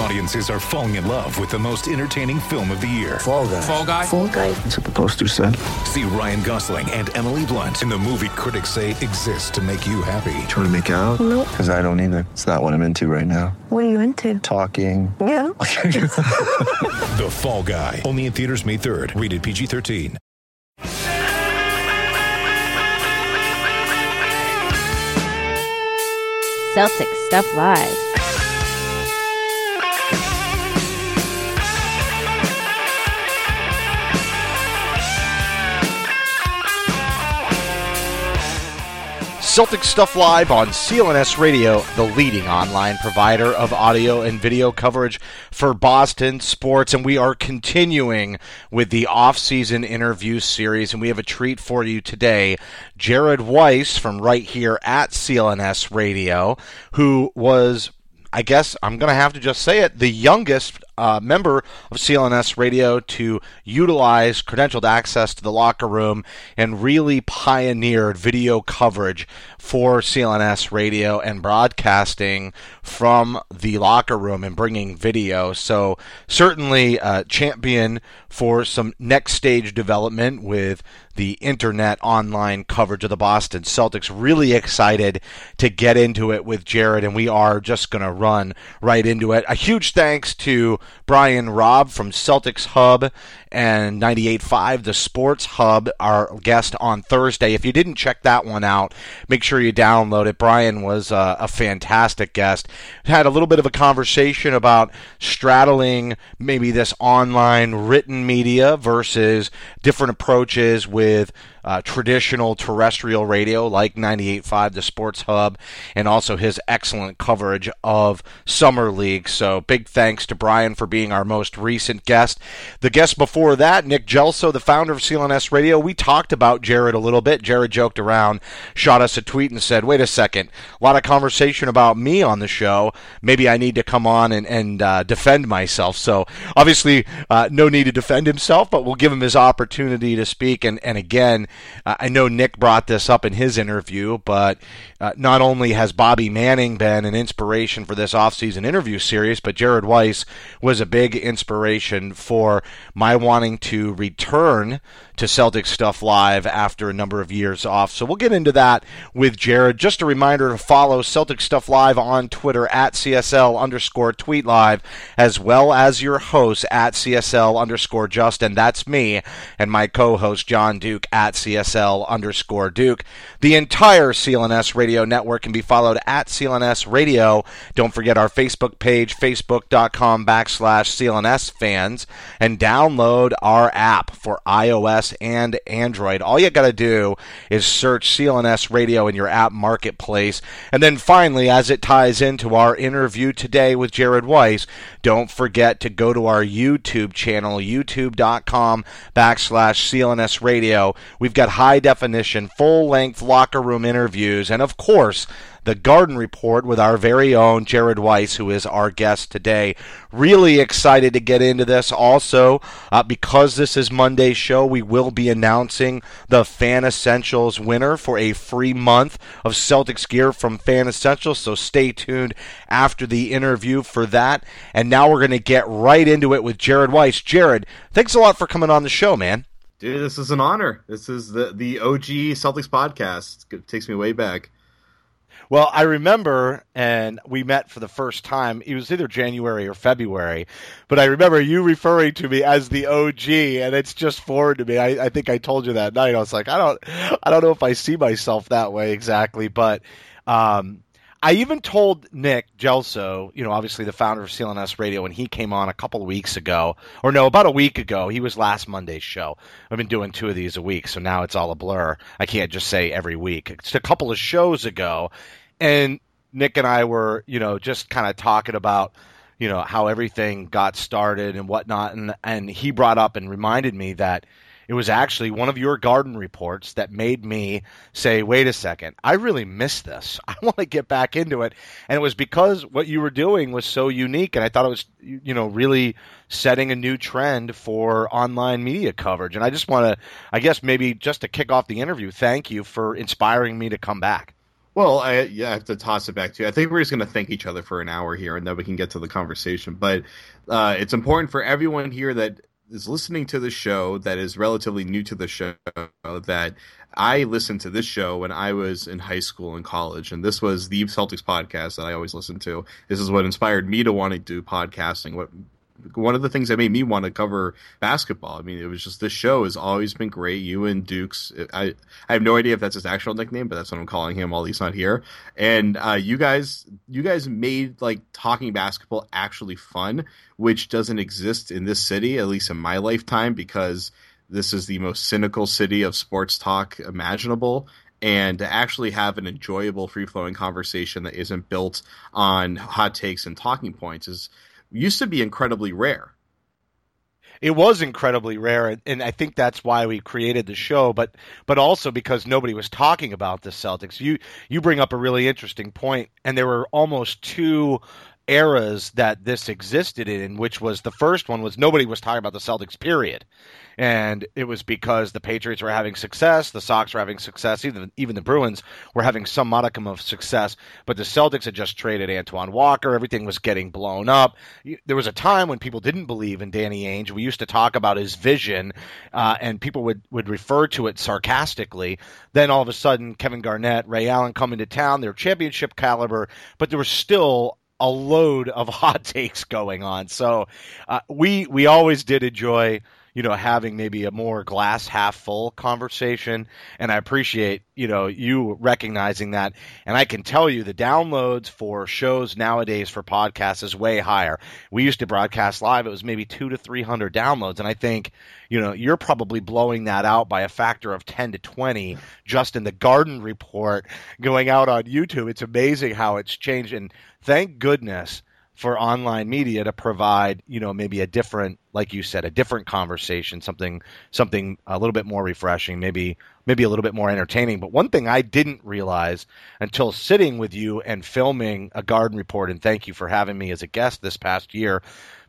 Audiences are falling in love with the most entertaining film of the year. Fall guy. Fall guy. Fall guy. That's what the poster said. See Ryan Gosling and Emily Blunt in the movie critics say exists to make you happy. Trying to make it out? Nope. Because I don't either. It's not what I'm into right now. What are you into? Talking. Yeah. The Fall Guy. Only in theaters May 3rd. Rated PG 13. Celtic Stuff Live. Celtic Stuff Live on CLNS Radio, the leading online provider of audio and video coverage for Boston sports. And we are continuing with the off-season interview series, and we have a treat for you today. Jared Weiss from right here at CLNS Radio, who was I guess I'm going to have to just say it, the youngest uh, member of CLNS Radio to utilize credentialed access to the locker room and really pioneered video coverage for CLNS Radio and broadcasting from the locker room and bringing video. So, certainly a champion for some next stage development with the internet online coverage of the Boston Celtics. Really excited to get into it with Jared, and we are just going to run right into it. A huge thanks to Brian Robb from Celtics Hub and 98.5, the Sports Hub, our guest on Thursday. If you didn't check that one out, make sure you download it. Brian was uh, a fantastic guest. Had a little bit of a conversation about straddling maybe this online written media versus different approaches with uh, traditional terrestrial radio like 98.5, the Sports Hub, and also his excellent coverage of Summer League. So big thanks to Brian for being our most recent guest. The guest before that, Nick Gelso, the founder of CLNS Radio, we talked about Jared a little bit. Jared joked around, shot us a tweet, and said, wait a second, a lot of conversation about me on the show. Maybe I need to come on and, and uh, defend myself. So obviously, uh, no need to defend himself, but we'll give him his opportunity to speak. And, and again, I know Nick brought this up in his interview, but uh, not only has Bobby Manning been an inspiration for this offseason interview series, but Jared Weiss was a big inspiration for my wanting to return to Celtic Stuff Live after a number of years off. So we'll get into that with Jared. Just a reminder to follow Celtic Stuff Live on Twitter at CSL underscore tweet live, as well as your host at CSL underscore Justin. That's me and my co-host John Duke at CSL underscore Duke. The entire CLNS radio network can be followed at CLNS radio. Don't forget our Facebook page, facebook.com backslash CLNS fans, and download our app for iOS and Android. All you got to do is search CLNS radio in your app marketplace. And then finally, as it ties into our interview today with Jared Weiss, don't forget to go to our YouTube channel, youtube.com backslash CLNS radio. We've got high definition, full length locker room interviews, and of course, the Garden Report with our very own Jared Weiss, who is our guest today. Really excited to get into this. Also, uh, because this is Monday's show, we will be announcing the Fan Essentials winner for a free month of Celtics gear from Fan Essentials. So stay tuned after the interview for that. And now we're going to get right into it with Jared Weiss. Jared, thanks a lot for coming on the show, man. Dude, this is an honor. This is the the OG Celtics podcast. It takes me way back. Well, I remember, and we met for the first time. It was either January or February, but I remember you referring to me as the OG, and it's just foreign to me. I, I think I told you that night. I was like, I don't, I don't know if I see myself that way exactly, but um, I even told Nick Gelso, you know, obviously the founder of CLNS Radio, when he came on a couple of weeks ago, or no, about a week ago. He was last Monday's show. I've been doing two of these a week, so now it's all a blur. I can't just say every week. It's a couple of shows ago, and Nick and I were, you know, just kind of talking about, you know, how everything got started and whatnot, and and he brought up and reminded me that it was actually one of your garden reports that made me say, wait a second, I really miss this. I want to get back into it. And it was because what you were doing was so unique. And I thought it was, you know, really setting a new trend for online media coverage. And I just want to, I guess, maybe just to kick off the interview, thank you for inspiring me to come back. Well, I, yeah, I have to toss it back to you. I think we're just going to thank each other for an hour here, and then we can get to the conversation. But uh, it's important for everyone here that is listening to the show that is relatively new to the show that I listened to this show when I was in high school and college, and this was the Celtics podcast that I always listened to. This is what inspired me to want to do podcasting. What one of the things that made me want to cover basketball. I mean, it was just this show has always been great. You and Dukes, I I have no idea if that's his actual nickname, but that's what I'm calling him while he's not here. And uh, you guys, you guys made like talking basketball actually fun, which doesn't exist in this city, at least in my lifetime, because this is the most cynical city of sports talk imaginable and to actually have an enjoyable free flowing conversation that isn't built on hot takes and talking points is used to be incredibly rare. It was incredibly rare, and I think that's why we created the show. But but also because nobody was talking about the Celtics. You you bring up a really interesting point, and there were almost two eras that this existed in, which was the first one was nobody was talking about the Celtics, period. And it was because the Patriots were having success, the Sox were having success, even even the Bruins were having some modicum of success. But the Celtics had just traded Antoine Walker, everything was getting blown up. There was a time when people didn't believe in Danny Ainge. We used to talk about his vision, uh, and people would would refer to it sarcastically. Then all of a sudden, Kevin Garnett, Ray Allen come into town. They're championship caliber, but there was still a load of hot takes going on. So uh, we we always did enjoy you know having maybe a more glass half full conversation. And i appreciate you know you recognizing that. And i can tell you the downloads for shows nowadays for podcasts is way higher. We used to broadcast live. It was maybe 2 to 300 downloads. And i think you know you're probably blowing that out by a factor of 10 to 20 just in the garden report going out on youtube. It's amazing how it's changed. And thank goodness for online media to provide, you know, maybe a different, like you said, a different conversation, something, something a little bit more refreshing, maybe, maybe a little bit more entertaining. But one thing I didn't realize until sitting with you and filming a garden report, and thank you for having me as a guest this past year.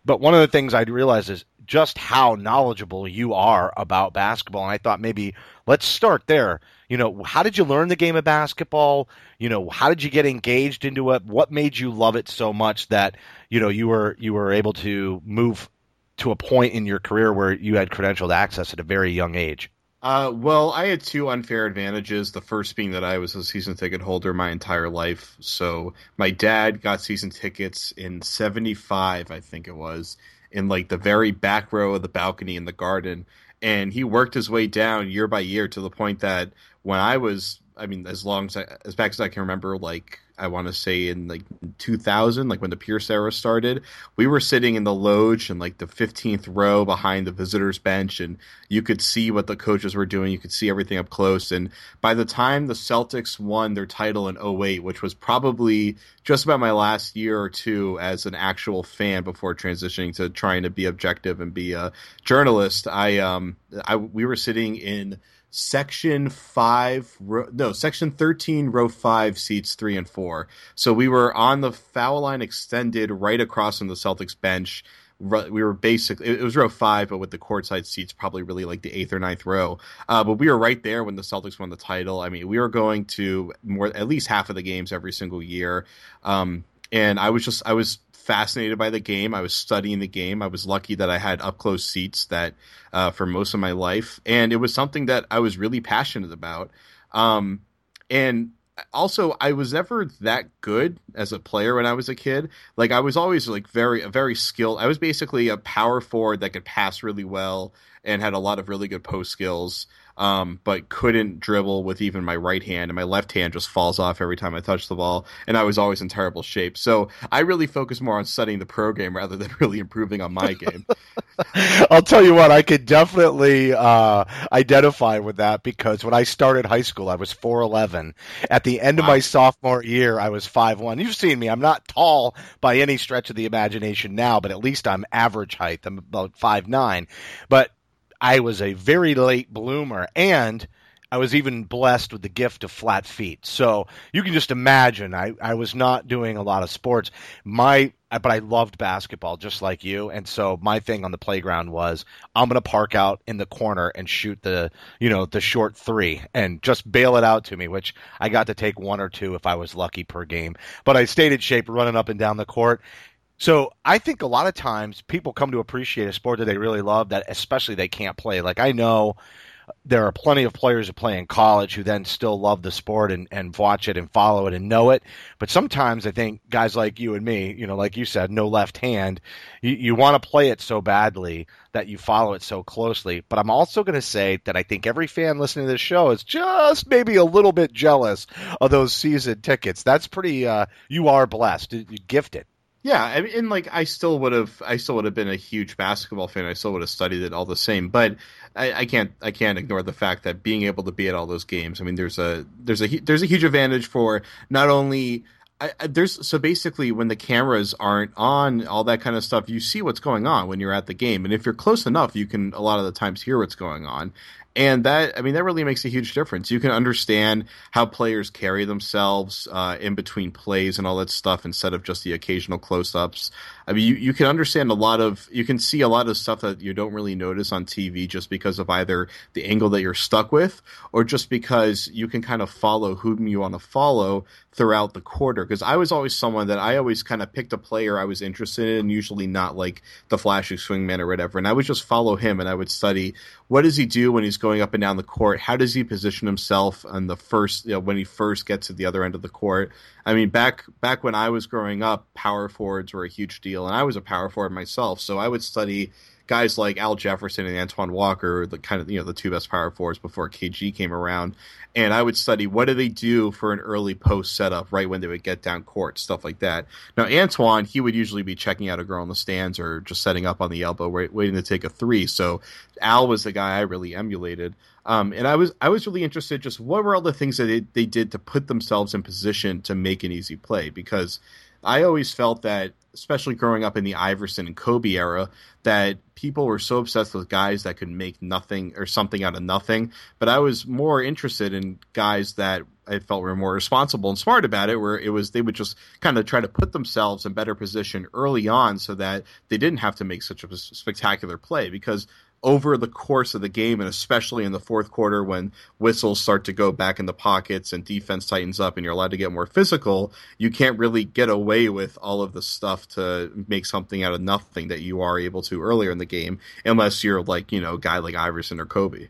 But one of the things I realized is just how knowledgeable you are about basketball. And I thought maybe let's start there. You know, how did you learn the game of basketball? You know, how did you get engaged into it? What made you love it so much that, you know, you were you were able to move to a point in your career where you had credentialed access at a very young age? Uh, well, I had two unfair advantages. The first being that I was a season ticket holder my entire life. So my dad got season tickets in 75, I think it was, in like the very back row of the balcony in the garden. And he worked his way down year by year to the point that when I was, I mean, as long as I, as back as I can remember, like I want to say in like 2000, like when the Pierce era started, we were sitting in the loge and like the 15th row behind the visitors bench, and you could see what the coaches were doing. You could see everything up close. And by the time the Celtics won their title in 08, which was probably just about my last year or two as an actual fan before transitioning to trying to be objective and be a journalist, I um I we were sitting in section five, no, section 13, row five, seats three and four. So we were on the foul line extended right across from the Celtics bench. We were basically, it was row five, but with the courtside seats, probably really like the eighth or ninth row. Uh, but we were right there when the Celtics won the title. I mean, we were going to more, at least half of the games every single year. Um, and I was just, I was fascinated by the game. I was studying the game. I was lucky that I had up close seats that uh, for most of my life, and it was something that I was really passionate about. Um, and also, I was never that good as a player when I was a kid. Like I was always like very very skilled. I was basically a power forward that could pass really well and had a lot of really good post skills um, but couldn't dribble with even my right hand, and my left hand just falls off every time I touch the ball, and I was always in terrible shape. So I really focus more on studying the pro game rather than really improving on my game. I'll tell you what, I could definitely uh, identify with that because when I started high school, I was 4'11. At the end wow. of my sophomore year, I was 5'1. You've seen me. I'm not tall by any stretch of the imagination now, but at least I'm average height. I'm about 5'9. But I was a very late bloomer and I was even blessed with the gift of flat feet. So you can just imagine I, I was not doing a lot of sports. My but I loved basketball just like you. And so my thing on the playground was I'm gonna park out in the corner and shoot the you know, the short three and just bail it out to me, which I got to take one or two if I was lucky per game. But I stayed in shape running up and down the court. So I think a lot of times people come to appreciate a sport that they really love that especially they can't play. Like I know there are plenty of players who play in college who then still love the sport and, and watch it and follow it and know it. But sometimes I think guys like you and me, you know, like you said, no left hand, you, you want to play it so badly that you follow it so closely. But I'm also going to say that I think every fan listening to this show is just maybe a little bit jealous of those season tickets. That's pretty, uh, you are blessed, gifted. Yeah, I mean, and like I still would have, I still would have been a huge basketball fan. I still would have studied it all the same. But I, I, can't, I can't ignore the fact that being able to be at all those games. I mean, there's a, there's a, there's a huge advantage for not only. I, there's so basically when the cameras aren't on all that kind of stuff you see what's going on when you're at the game and if you're close enough you can a lot of the times hear what's going on and that i mean that really makes a huge difference. You can understand how players carry themselves uh, in between plays and all that stuff instead of just the occasional close-ups. I mean you, you can understand a lot of you can see a lot of stuff that you don't really notice on tv just because of either the angle that you're stuck with or just because you can kind of follow whom you want to follow throughout the quarter. Because i was always someone that i always kind of picked a player i was interested in usually not like the flashy swingman or whatever and i would just follow him and i would study what does he do when he's going up and down the court? How does he position himself on the first you know, when he first gets to the other end of the court? I mean, back back when I was growing up, power forwards were a huge deal, and I was a power forward myself, so I would study guys like Al Jefferson and Antoine Walker, the kind of you know the two best power forwards before KG came around, and I would study what do they do for an early post setup right when they would get down court, stuff like that. Now Antoine, he would usually be checking out a girl in the stands or just setting up on the elbow, waiting to take a three. So Al was the guy I really emulated. Um, and I was I was really interested just what were all the things that they, they did to put themselves in position to make an easy play because I always felt that especially growing up in the Iverson and Kobe era, that people were so obsessed with guys that could make nothing or something out of nothing. But I was more interested in guys that I felt were more responsible and smart about it, where it was they would just kind of try to put themselves in better position early on so that they didn't have to make such a spectacular play. Because over the course of the game, and especially in the fourth quarter when whistles start to go back in the pockets and defense tightens up and you're allowed to get more physical, you can't really get away with all of the stuff to make something out of nothing that you are able to earlier in the game, unless you're like, you know, a guy like Iverson or Kobe.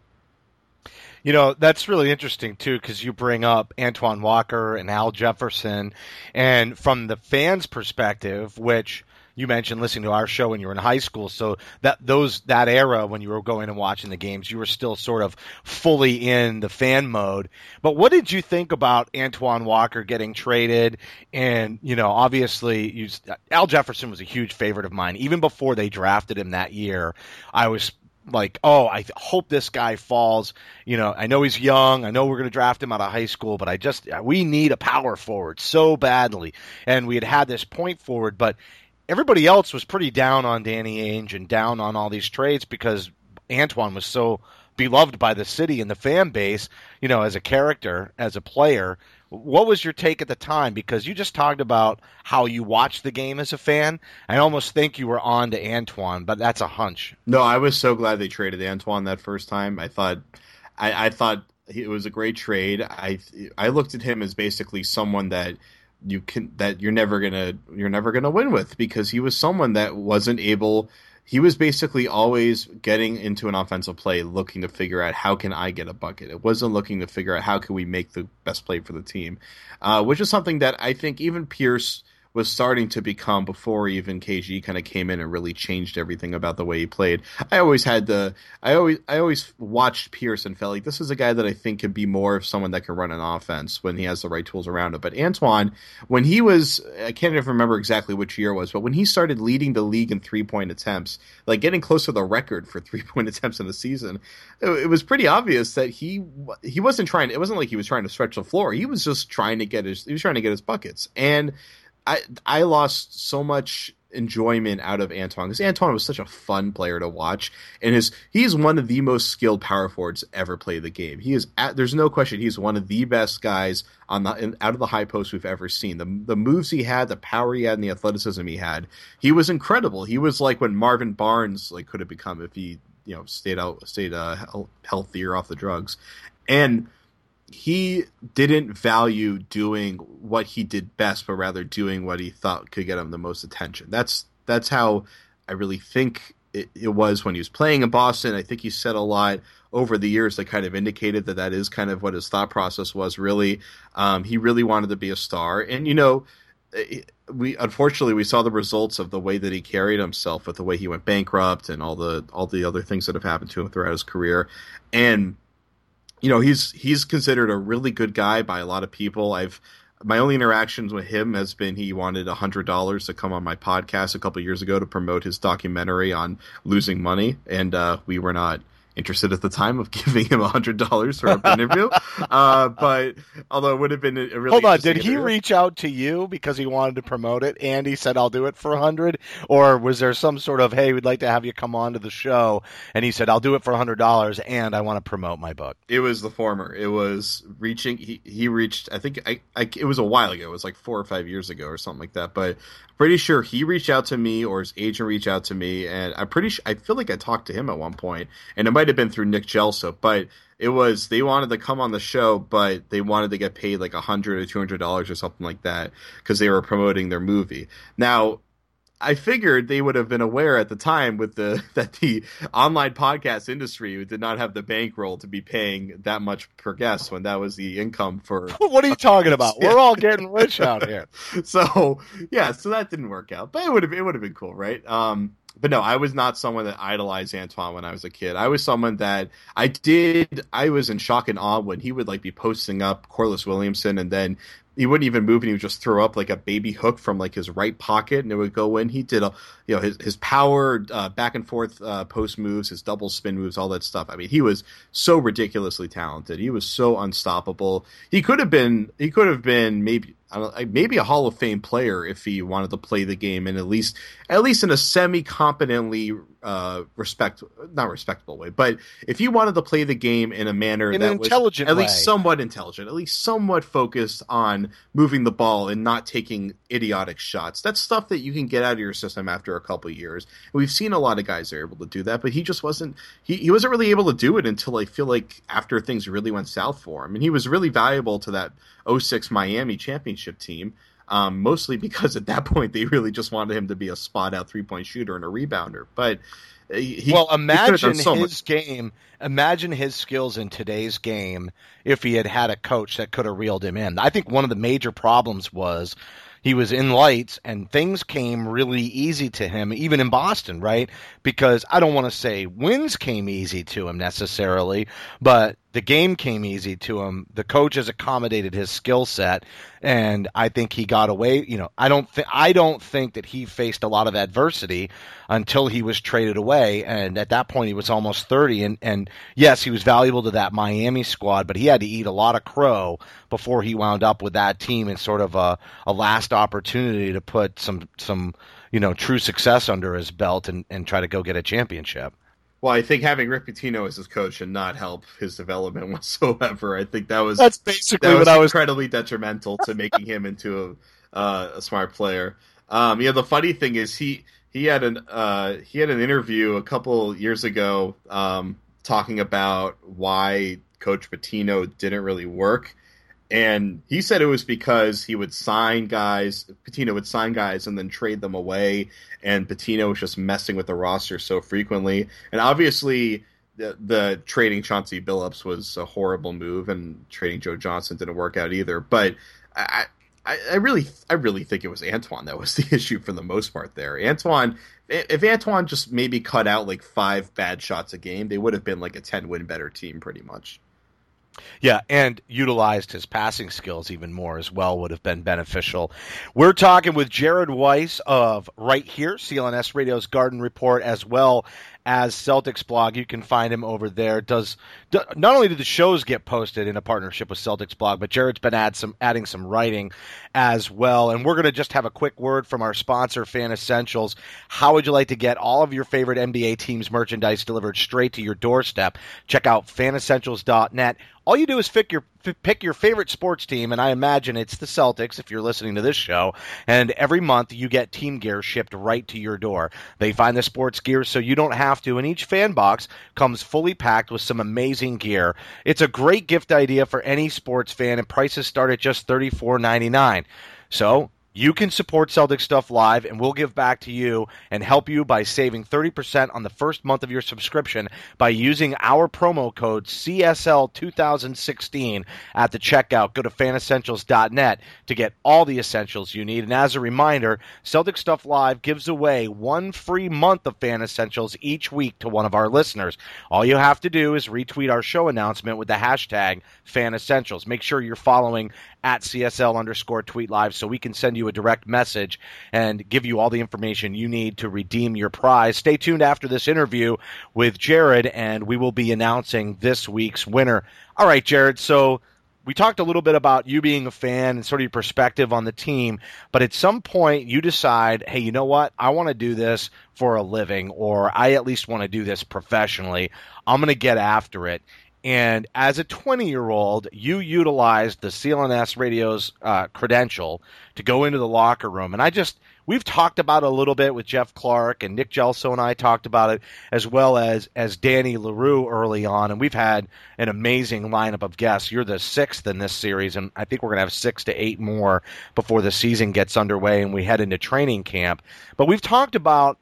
You know, that's really interesting too, because you bring up Antoine Walker and Al Jefferson. And from the fans' perspective, which you mentioned listening to our show when you were in high school. So that those that era when you were going and watching the games, you were still sort of fully in the fan mode. But what did you think about Antoine Walker getting traded? And you know, obviously, you, Al Jefferson was a huge favorite of mine. Even before they drafted him that year, I was like, oh, I hope this guy falls. You know, I know he's young. I know we're going to draft him out of high school, but I just, we need a power forward so badly. And we had had this point forward, but everybody else was pretty down on Danny Ainge and down on all these trades because Antoine was so beloved by the city and the fan base, you know, as a character, as a player. What was your take at the time? Because you just talked about how you watched the game as a fan. I almost think you were on to Antoine, but that's a hunch. No, I was so glad they traded Antoine that first time. I thought, I, I thought it was a great trade. I I looked at him as basically someone that you can that you're never gonna you're never gonna win with because he was someone that wasn't able he was basically always getting into an offensive play looking to figure out how can i get a bucket. It wasn't looking to figure out how can we make the best play for the team uh, which is something that i think even pierce was starting to become before even KG kind of came in and really changed everything about the way he played. I always had the I always I always watched Pierce and felt like this is a guy that I think could be more of someone that can run an offense when he has the right tools around him. But Antoine, when he was I can't even remember exactly which year it was, but when he started leading the league in three point attempts, like getting close to the record for three point attempts in a season, it, it was pretty obvious that he he wasn't trying. It wasn't like he was trying to stretch the floor. He was just trying to get his he was trying to get his buckets and I I lost so much enjoyment out of Antoine because Antoine was such a fun player to watch, and his he's one of the most skilled power forwards ever play the game. He is at, there's no question he's one of the best guys on the in, out of the high post we've ever seen. The the moves he had, the power he had, and the athleticism he had, he was incredible. He was like when Marvin Barnes like could have become if he you know stayed out stayed uh, healthier off the drugs, and he didn't value doing what he did best, but rather doing what he thought could get him the most attention. That's that's how I really think it, it, was when he was playing in Boston. I think he said a lot over the years that kind of indicated that that is kind of what his thought process was. Really, um, he really wanted to be a star, and you know, we unfortunately we saw the results of the way that he carried himself, with the way he went bankrupt and all the all the other things that have happened to him throughout his career, and you know he's he's considered a really good guy by a lot of people. I've my only interactions with him has been he wanted hundred dollars to come on my podcast a couple years ago to promote his documentary on losing money, and uh, we were not interested at the time of giving him a hundred dollars for an interview. uh, but although it would have been a really hold on, did he interview. reach out to you because he wanted to promote it, and he said I'll do it for a hundred, or was there some sort of hey, we'd like to have you come on to the show, and he said I'll do it for a hundred dollars, and I want to promote my book. It was the former. It was reaching. He he reached. I think I, I it was a while ago. It was like four or five years ago or something like that. But pretty sure he reached out to me or his agent reached out to me, and I'm pretty sure I feel like I talked to him at one point, and it might have been through Nick Gelso, but it was they wanted to come on the show, but they wanted to get paid like a hundred or two hundred dollars or something like that because they were promoting their movie. Now I figured they would have been aware at the time with the that the online podcast industry did not have the bankroll to be paying that much per guest when that was the income for. what are you talking about? We're all getting rich out here. so yeah, so that didn't work out, but it would have it would have been cool, right? Um, but no, I was not someone that idolized Antoine when I was a kid. I was someone that I did. I was in shock and awe when he would like be posting up Corliss Williamson, and then he wouldn't even move and he would just throw up like a baby hook from like his right pocket and it would go in. He did a you know his his power uh, back and forth uh, post moves, his double spin moves, all that stuff. I mean, he was so ridiculously talented. He was so unstoppable. He could have been he could have been maybe maybe a Hall of Fame player if he wanted to play the game and at least at least in a semi competently uh, respect not respectable way, but if you wanted to play the game in a manner in that intelligent was at way. least somewhat intelligent, at least somewhat focused on moving the ball and not taking idiotic shots. That's stuff that you can get out of your system after a couple years. And we've seen a lot of guys are able to do that, but he just wasn't he, he wasn't really able to do it until I feel like after things really went south for him. And he was really valuable to that 06 Miami championship team. Um, mostly because at that point they really just wanted him to be a spot out three point shooter and a rebounder. But he, well, imagine so his much. game. Imagine his skills in today's game if he had had a coach that could have reeled him in. I think one of the major problems was he was in lights and things came really easy to him, even in Boston, right? Because I don't want to say wins came easy to him necessarily, but the game came easy to him. The coach has accommodated his skill set, and I think he got away. You know, I don't think I don't think that he faced a lot of adversity until he was traded away, and at that point he was almost thirty. And and yes, he was valuable to that Miami squad, but he had to eat a lot of crow before he wound up with that team in sort of a, a last opportunity to put some some you know true success under his belt and and try to go get a championship. Well, I think having Rick Pitino as his coach should not help his development whatsoever. I think that was that's basically that what I was incredibly detrimental to making him into a, uh, a smart player. Um, yeah, the funny thing is he he had an uh, he had an interview a couple years ago um, talking about why Coach Pitino didn't really work, and he said it was because he would sign guys, Pitino would sign guys and then trade them away, and Pitino was just messing with the roster so frequently. And obviously, the, the trading Chauncey Billups was a horrible move, and trading Joe Johnson didn't work out either. But I, I, I really, I really think it was Antoine that was the issue for the most part. There, Antoine. If Antoine just maybe cut out like five bad shots a game, they would have been like a ten win better team, pretty much. Yeah, and utilized his passing skills even more as well would have been beneficial. We're talking with Jared Weiss of right here, CLNS Radio's Garden Report, as well as Celtics blog. You can find him over there. Does not only do the shows get posted in a partnership with Celtics blog, but Jared's been add some adding some writing as well. And we're going to just have a quick word from our sponsor, Fan Essentials. How would you like to get all of your favorite NBA teams merchandise delivered straight to your doorstep? Check out fanessentials.net all you do is pick your pick your favorite sports team, and I imagine it's the Celtics if you're listening to this show. And every month you get team gear shipped right to your door. They find the sports gear so you don't have to, and each fan box comes fully packed with some amazing gear. It's a great gift idea for any sports fan, and prices start at just thirty four ninety nine. So you can support Celtic Stuff Live, and we'll give back to you and help you by saving 30% on the first month of your subscription by using our promo code CSL2016 at the checkout. Go to fanessentials.net to get all the essentials you need. And as a reminder, Celtic Stuff Live gives away one free month of Fan Essentials each week to one of our listeners. All you have to do is retweet our show announcement with the hashtag Fan Essentials. Make sure you're following at CSL underscore tweet live so we can send you a direct message and give you all the information you need to redeem your prize. Stay tuned after this interview with Jared, and we will be announcing this week's winner. All right, Jared. So we talked a little bit about you being a fan and sort of your perspective on the team, but at some point you decide, hey, you know what? I want to do this for a living, or I at least want to do this professionally. I'm going to get after it. And as a 20 year old, you utilized the CLNS radio's uh, credential to go into the locker room. And I just, we've talked about it a little bit with Jeff Clark and Nick Gelso and I talked about it as well as, as Danny LaRue early on. And we've had an amazing lineup of guests. You're the sixth in this series. And I think we're going to have six to eight more before the season gets underway and we head into training camp. But we've talked about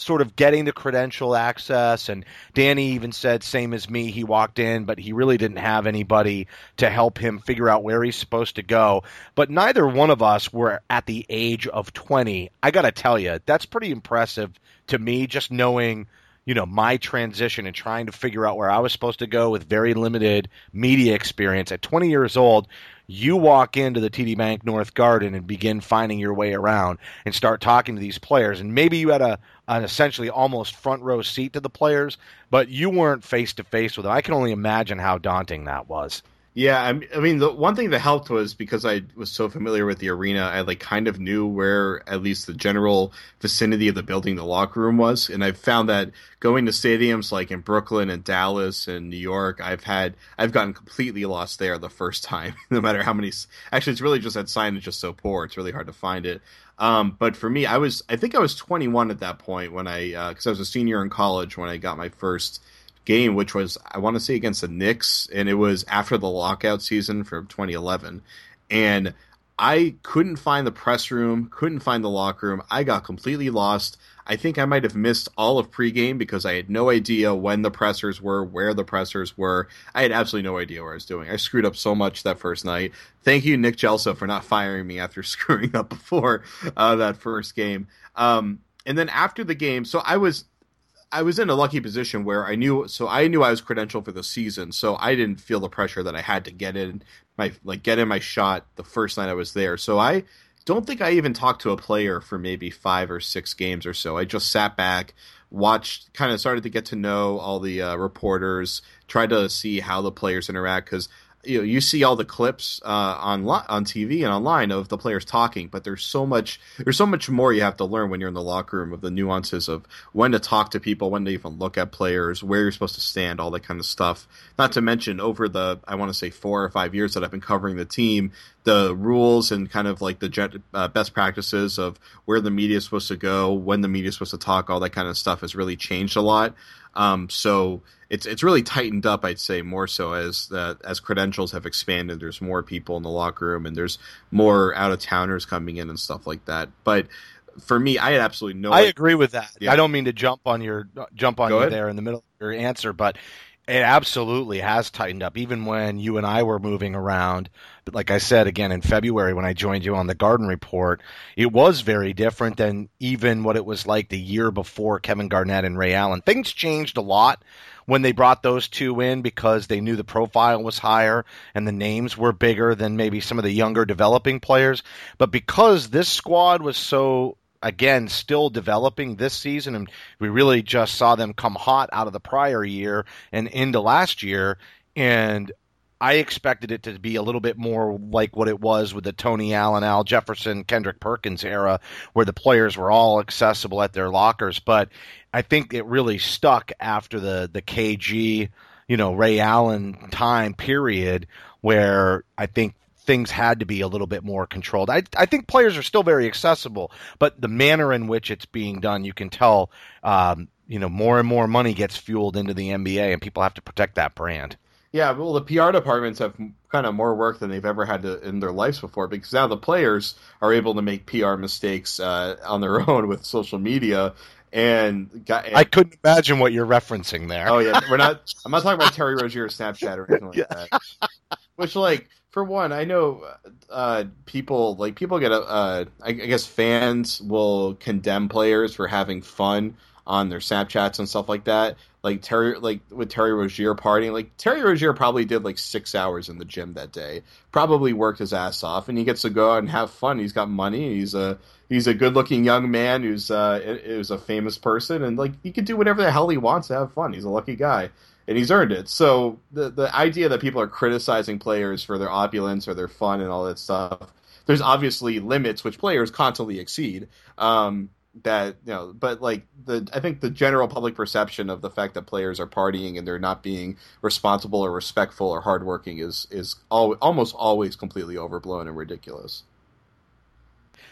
sort of getting the credential access. And Danny even said, same as me, he walked in, but he really didn't have anybody to help him figure out where he's supposed to go. But neither one of us were at the age of 20. I got to tell you, that's pretty impressive to me, just knowing. You know, my transition and trying to figure out where I was supposed to go with very limited media experience. At 20 years old, you walk into the TD Bank North Garden and begin finding your way around and start talking to these players. And maybe you had a, an essentially almost front row seat to the players, but you weren't face to face with them. I can only imagine how daunting that was. Yeah, I mean, the one thing that helped was because I was so familiar with the arena, I like kind of knew where at least the general vicinity of the building the locker room was, and I've found that going to stadiums like in Brooklyn and Dallas and New York, I've had I've gotten completely lost there the first time, no matter how many. Actually, it's really just that sign is just so poor; it's really hard to find it. Um, but for me, I was I think I was 21 at that point when I because uh, I was a senior in college when I got my first game, which was I want to say against the Knicks, and it was after the lockout season for 2011, and I couldn't find the press room, couldn't find the locker room. I got completely lost. I think I might have missed all of pregame because I had no idea when the pressers were, where the pressers were. I had absolutely no idea what I was doing. I screwed up so much that first night. Thank you, Nick Gelso, for not firing me after screwing up before uh, that first game. Um, and then after the game, so I was I was in a lucky position where I knew so I knew I was credentialed for the season, so I didn't feel the pressure that I had to get in my like get in my shot the first night I was there. So I don't think I even talked to a player for maybe five or six games or so. I just sat back, watched, kind of started to get to know all the uh, reporters, tried to see how the players interact because you know you see all the clips uh, on on TV and online of the players talking, but there's so much there's so much more you have to learn when you're in the locker room of the nuances of when to talk to people, when to even look at players, where you're supposed to stand, all that kind of stuff. Not to mention over the I want to say four or five years that I've been covering the team, the rules and kind of like the uh, best practices of where the media is supposed to go, when the media is supposed to talk, all that kind of stuff has really changed a lot. Um, so it's it's really tightened up, I'd say, more so as the, as credentials have expanded. There's more people in the locker room, and there's more out of towners coming in and stuff like that. But for me, I had absolutely no. I agree with that. Yeah. I don't mean to jump on your jump on Go you ahead. there in the middle of your answer, but It absolutely has tightened up, even when you and I were moving around. But like I said again in February when I joined you on the Garden Report, it was very different than even what it was like the year before Kevin Garnett and Ray Allen. Things changed a lot when they brought those two in because they knew the profile was higher and the names were bigger than maybe some of the younger developing players. But because this squad was so again still developing this season and we really just saw them come hot out of the prior year and into last year and I expected it to be a little bit more like what it was with the Tony Allen, Al Jefferson, Kendrick Perkins era, where the players were all accessible at their lockers. But I think it really stuck after the the KG, you know, Ray Allen time period, where I think things had to be a little bit more controlled. I, I think players are still very accessible, but the manner in which it's being done, you can tell, um, you know, more and more money gets fueled into the NBA, and people have to protect that brand. Yeah, well, the PR departments have kind of more work than they've ever had to, in their lives before because now the players are able to make PR mistakes uh, on their own with social media. And, got, and, I couldn't imagine what you're referencing there. Oh yeah, we're not. I'm not talking about Terry Rozier Snapchat or anything like that. Which, like, for one, I know uh, people like people get a. Uh, I guess fans will condemn players for having fun on their Snapchats and stuff like that. Like Terry, like with Terry Rozier partying, like Terry Rozier probably did like six hours in the gym that day. Probably worked his ass off, and he gets to go out and have fun. He's got money. He's a he's a good looking young man who's uh is a famous person, and like he can do whatever the hell he wants to have fun. He's a lucky guy and he's earned it. So the the idea that people are criticizing players for their opulence or their fun and all that stuff, there's obviously limits which players constantly exceed. Um, that you know, but like the I think the general public perception of the fact that players are partying and they're not being responsible or respectful or hardworking is is al- almost always completely overblown and ridiculous.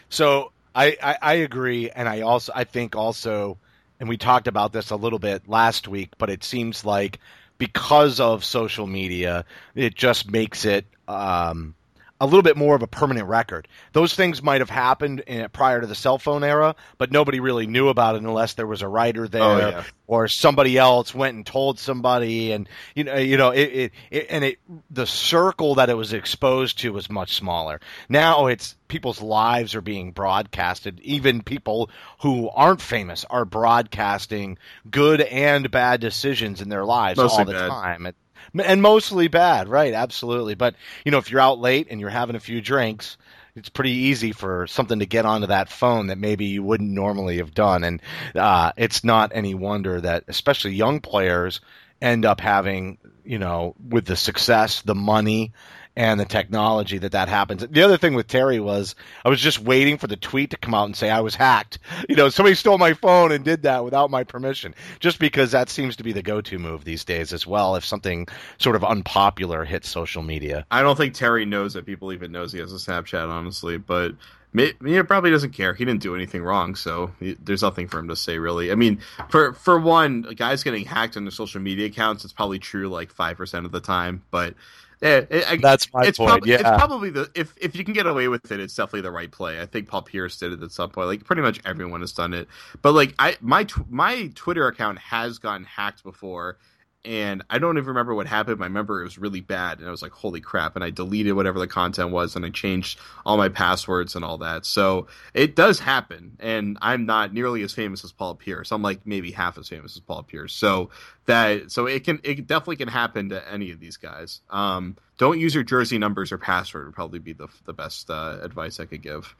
So I, I, I agree, and I also I think also and we talked about this a little bit last week, but it seems like because of social media, it just makes it um, a little bit more of a permanent record. Those things might have happened in, prior to the cell phone era, but nobody really knew about it unless there was a writer oh, there oh, yeah. or somebody else went and told somebody, and you know, you know, it, it, it, and it the circle that it was exposed to was much smaller. Now it's people's lives are being broadcasted. Even people who aren't famous are broadcasting good and bad decisions in their lives Mostly all the bad. time. It, and mostly bad, right? Absolutely. But you know, if you're out late and you're having a few drinks, it's pretty easy for something to get onto that phone that maybe you wouldn't normally have done, and uh, it's not any wonder that especially young players end up having, you know, with the success, the money, and the technology that that happens. The other thing with Terry was I was just waiting for the tweet to come out and say I was hacked. You know, somebody stole my phone and did that without my permission, just because that seems to be the go-to move these days as well. If something sort of unpopular hits social media, I don't think Terry knows that people even knows he has a Snapchat, honestly, but. He probably doesn't care. He didn't do anything wrong, so there's nothing for him to say really. I mean, for for one, guys getting hacked on their social media accounts, it's probably true like five percent of the time. But I, that's my it's point. Probably, yeah, it's probably the if if you can get away with it, it's definitely the right play. I think Paul Pierce did it at some point. Like pretty much everyone has done it. But like I my tw- my Twitter account has gotten hacked before, and I don't even remember what happened. I remember it was really bad, and I was like, "Holy crap!" And I deleted whatever the content was, and I changed all my passwords and all that. So it does happen, and I'm not nearly as famous as Paul Pierce. I'm like maybe half as famous as Paul Pierce. So that so it can it definitely can happen to any of these guys. Um, don't use your jersey numbers or password would probably be the the best uh, advice I could give.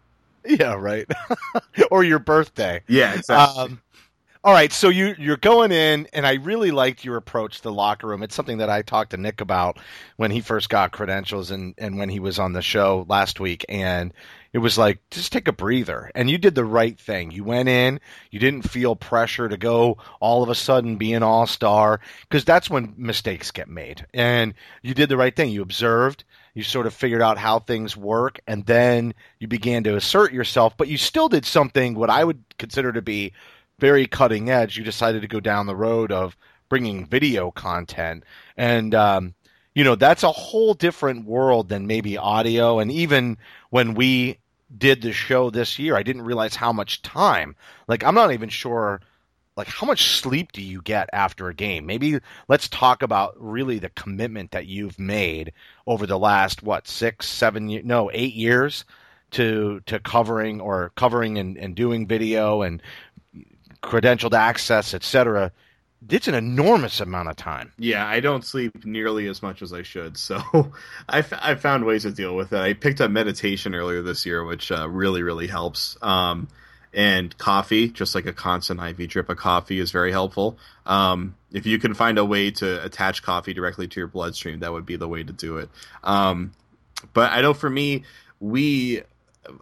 yeah, right. or your birthday. Yeah, exactly. Um, all right, so you you're going in, and I really liked your approach to the locker room. It's something that I talked to Nick about when he first got credentials, and and when he was on the show last week, and it was like just take a breather, and you did the right thing. You went in, you didn't feel pressure to go all of a sudden be an all star, because that's when mistakes get made, and you did the right thing. You observed, you sort of figured out how things work, and then you began to assert yourself, but you still did something what I would consider to be very cutting edge, you decided to go down the road of bringing video content. And, um, you know, that's a whole different world than maybe audio. And even when we did the show this year, I didn't realize how much time. Like, I'm not even sure like how much sleep do you get after a game? Maybe let's talk about really the commitment that you've made over the last what six, seven, no, eight years to to covering or covering and, and doing video and credentialed access, etc. It's an enormous amount of time. Yeah, I don't sleep nearly as much as I should, so I, f- I found ways to deal with it. I picked up meditation earlier this year, which uh, really really helps. Um, and coffee, just like a constant IV drip of coffee, is very helpful. Um, if you can find a way to attach coffee directly to your bloodstream, that would be the way to do it. Um, but I know for me, we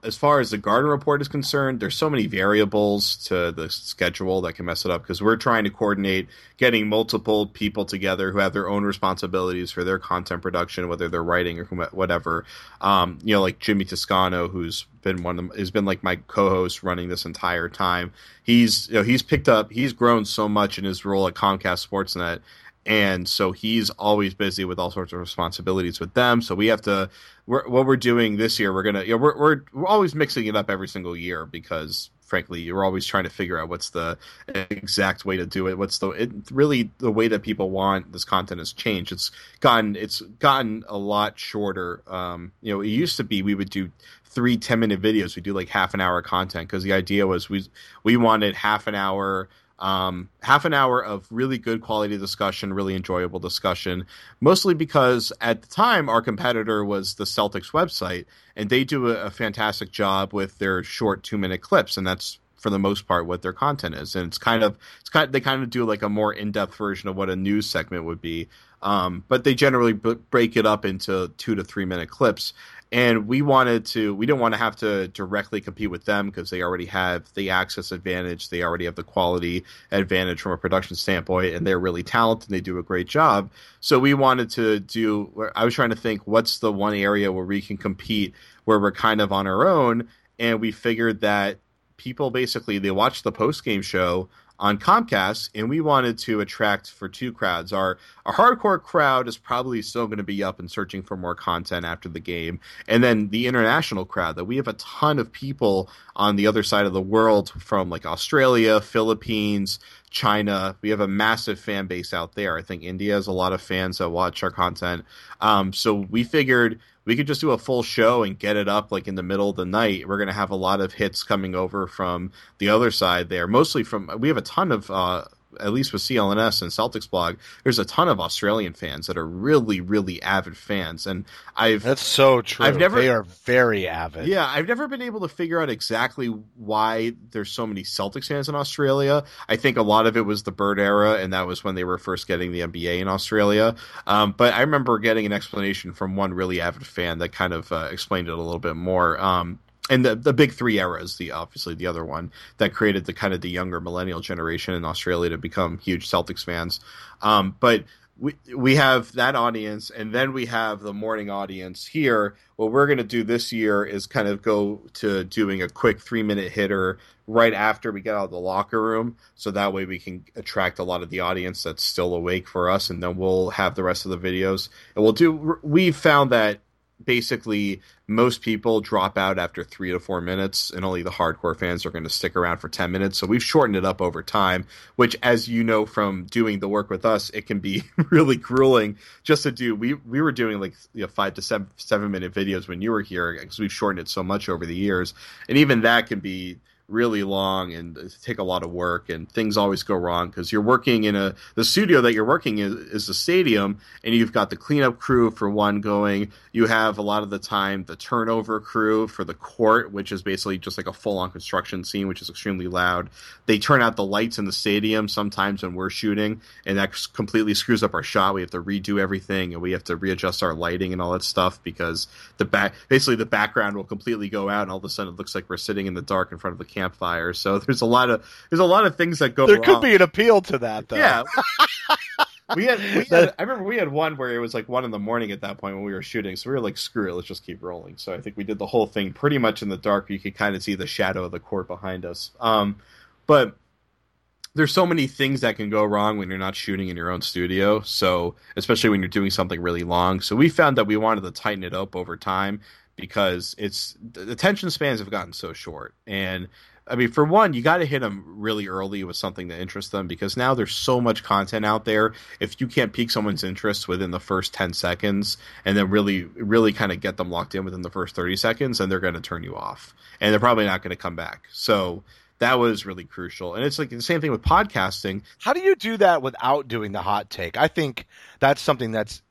as far as the garden report is concerned, there's so many variables to the schedule that can mess it up because we're trying to coordinate getting multiple people together who have their own responsibilities for their content production, whether they're writing or whatever. Um, you know, like Jimmy Toscano, who's been one of them, has been like my co-host running this entire time. He's you know he's picked up, he's grown so much in his role at Comcast Sportsnet and so he's always busy with all sorts of responsibilities with them. So we have to. We're, what we're doing this year, we're gonna. You know, we're, we're we're always mixing it up every single year because, frankly, you're always trying to figure out what's the exact way to do it. What's the it really the way that people want this content has changed. It's gotten it's gotten a lot shorter. Um, you know, it used to be we would do three 10 minute videos. We do like half an hour content because the idea was we we wanted half an hour um, half an hour of really good quality discussion, really enjoyable discussion, mostly because at the time our competitor was the Celtics website, and they do a, a fantastic job with their short two minute clips, and that's for the most part what their content is. And it's kind of it's kind of, they kind of do like a more in depth version of what a news segment would be. Um, but they generally b- break it up into two to three minute clips and we wanted to we didn't want to have to directly compete with them because they already have the access advantage they already have the quality advantage from a production standpoint and they're really talented and they do a great job. So we wanted to do i was trying to think what's the one area where we can compete where we're kind of on our own? And we figured that people basically they watch the post game show on Comcast, and we wanted to attract for two crowds. Our our hardcore crowd is probably still going to be up and searching for more content after the game, and then the international crowd that we have a ton of people on the other side of the world from like Australia, Philippines, China. We have a massive fan base out there. I think India has a lot of fans that watch our content. Um, so we figured we could just do a full show and get it up like in the middle of the night. We're going to have a lot of hits coming over from the other side there, mostly from. We have a ton of uh, at least with CLNS and Celtics blog, there's a ton of Australian fans that are really, really avid fans, and I've that's so true. I've never they are very avid. Yeah, I've never been able to figure out exactly why there's so many Celtics fans in Australia. I think a lot of it was the Bird era, and that was when they were first getting the NBA in Australia. Um, but I remember getting an explanation from one really avid fan that kind of uh, explained it a little bit more. Um, and the the big three eras, the obviously the other one that created the kind of the younger millennial generation in Australia to become huge Celtics fans. Um, but we we have that audience, and then we have the morning audience here. What we're going to do this year is kind of go to doing a quick three minute hitter right after we get out of the locker room, so that way we can attract a lot of the audience that's still awake for us, and then we'll have the rest of the videos. And we'll do. We've found that basically most people drop out after three to four minutes and only the hardcore fans are going to stick around for 10 minutes. So we've shortened it up over time which as you know from doing the work with us it can be really grueling just to do. We we were doing like you know, five to seven seven minute videos when you were here because we've shortened it so much over the years. And even that can be really long and take a lot of work and things always go wrong because you're working in a the studio that you're working in is the stadium and you've got the cleanup crew for one going. You have a lot of the time the turnover crew for the court which is basically just like a full-on construction scene which is extremely loud. They turn out the lights in the stadium sometimes when we're shooting and that completely screws up our shot. We have to redo everything and we have to readjust our lighting and all that stuff because the back basically the background will completely go out and all of a sudden it looks like we're sitting in the dark in front of the campfire. So there's a lot of there's a lot of things that go. There wrong. could be an appeal to that, though. Yeah. we had, we had I remember we had one where it was like one in the morning at that point when we were shooting, so we were like, screw it, let's just keep rolling. So I think we did the whole thing pretty much in the dark. You could kind of see the shadow of the court behind us. Um, but there's so many things that can go wrong when you're not shooting in your own studio. So especially when you're doing something really long. So we found that we wanted to tighten it up over time because it's the attention spans have gotten so short and I mean, for one, you got to hit them really early with something that interests them because now there's so much content out there. If you can't pique someone's interest within the first 10 seconds and then really, really kind of get them locked in within the first 30 seconds, then they're going to turn you off and they're probably not going to come back. So that was really crucial. And it's like the same thing with podcasting. How do you do that without doing the hot take? I think that's something that's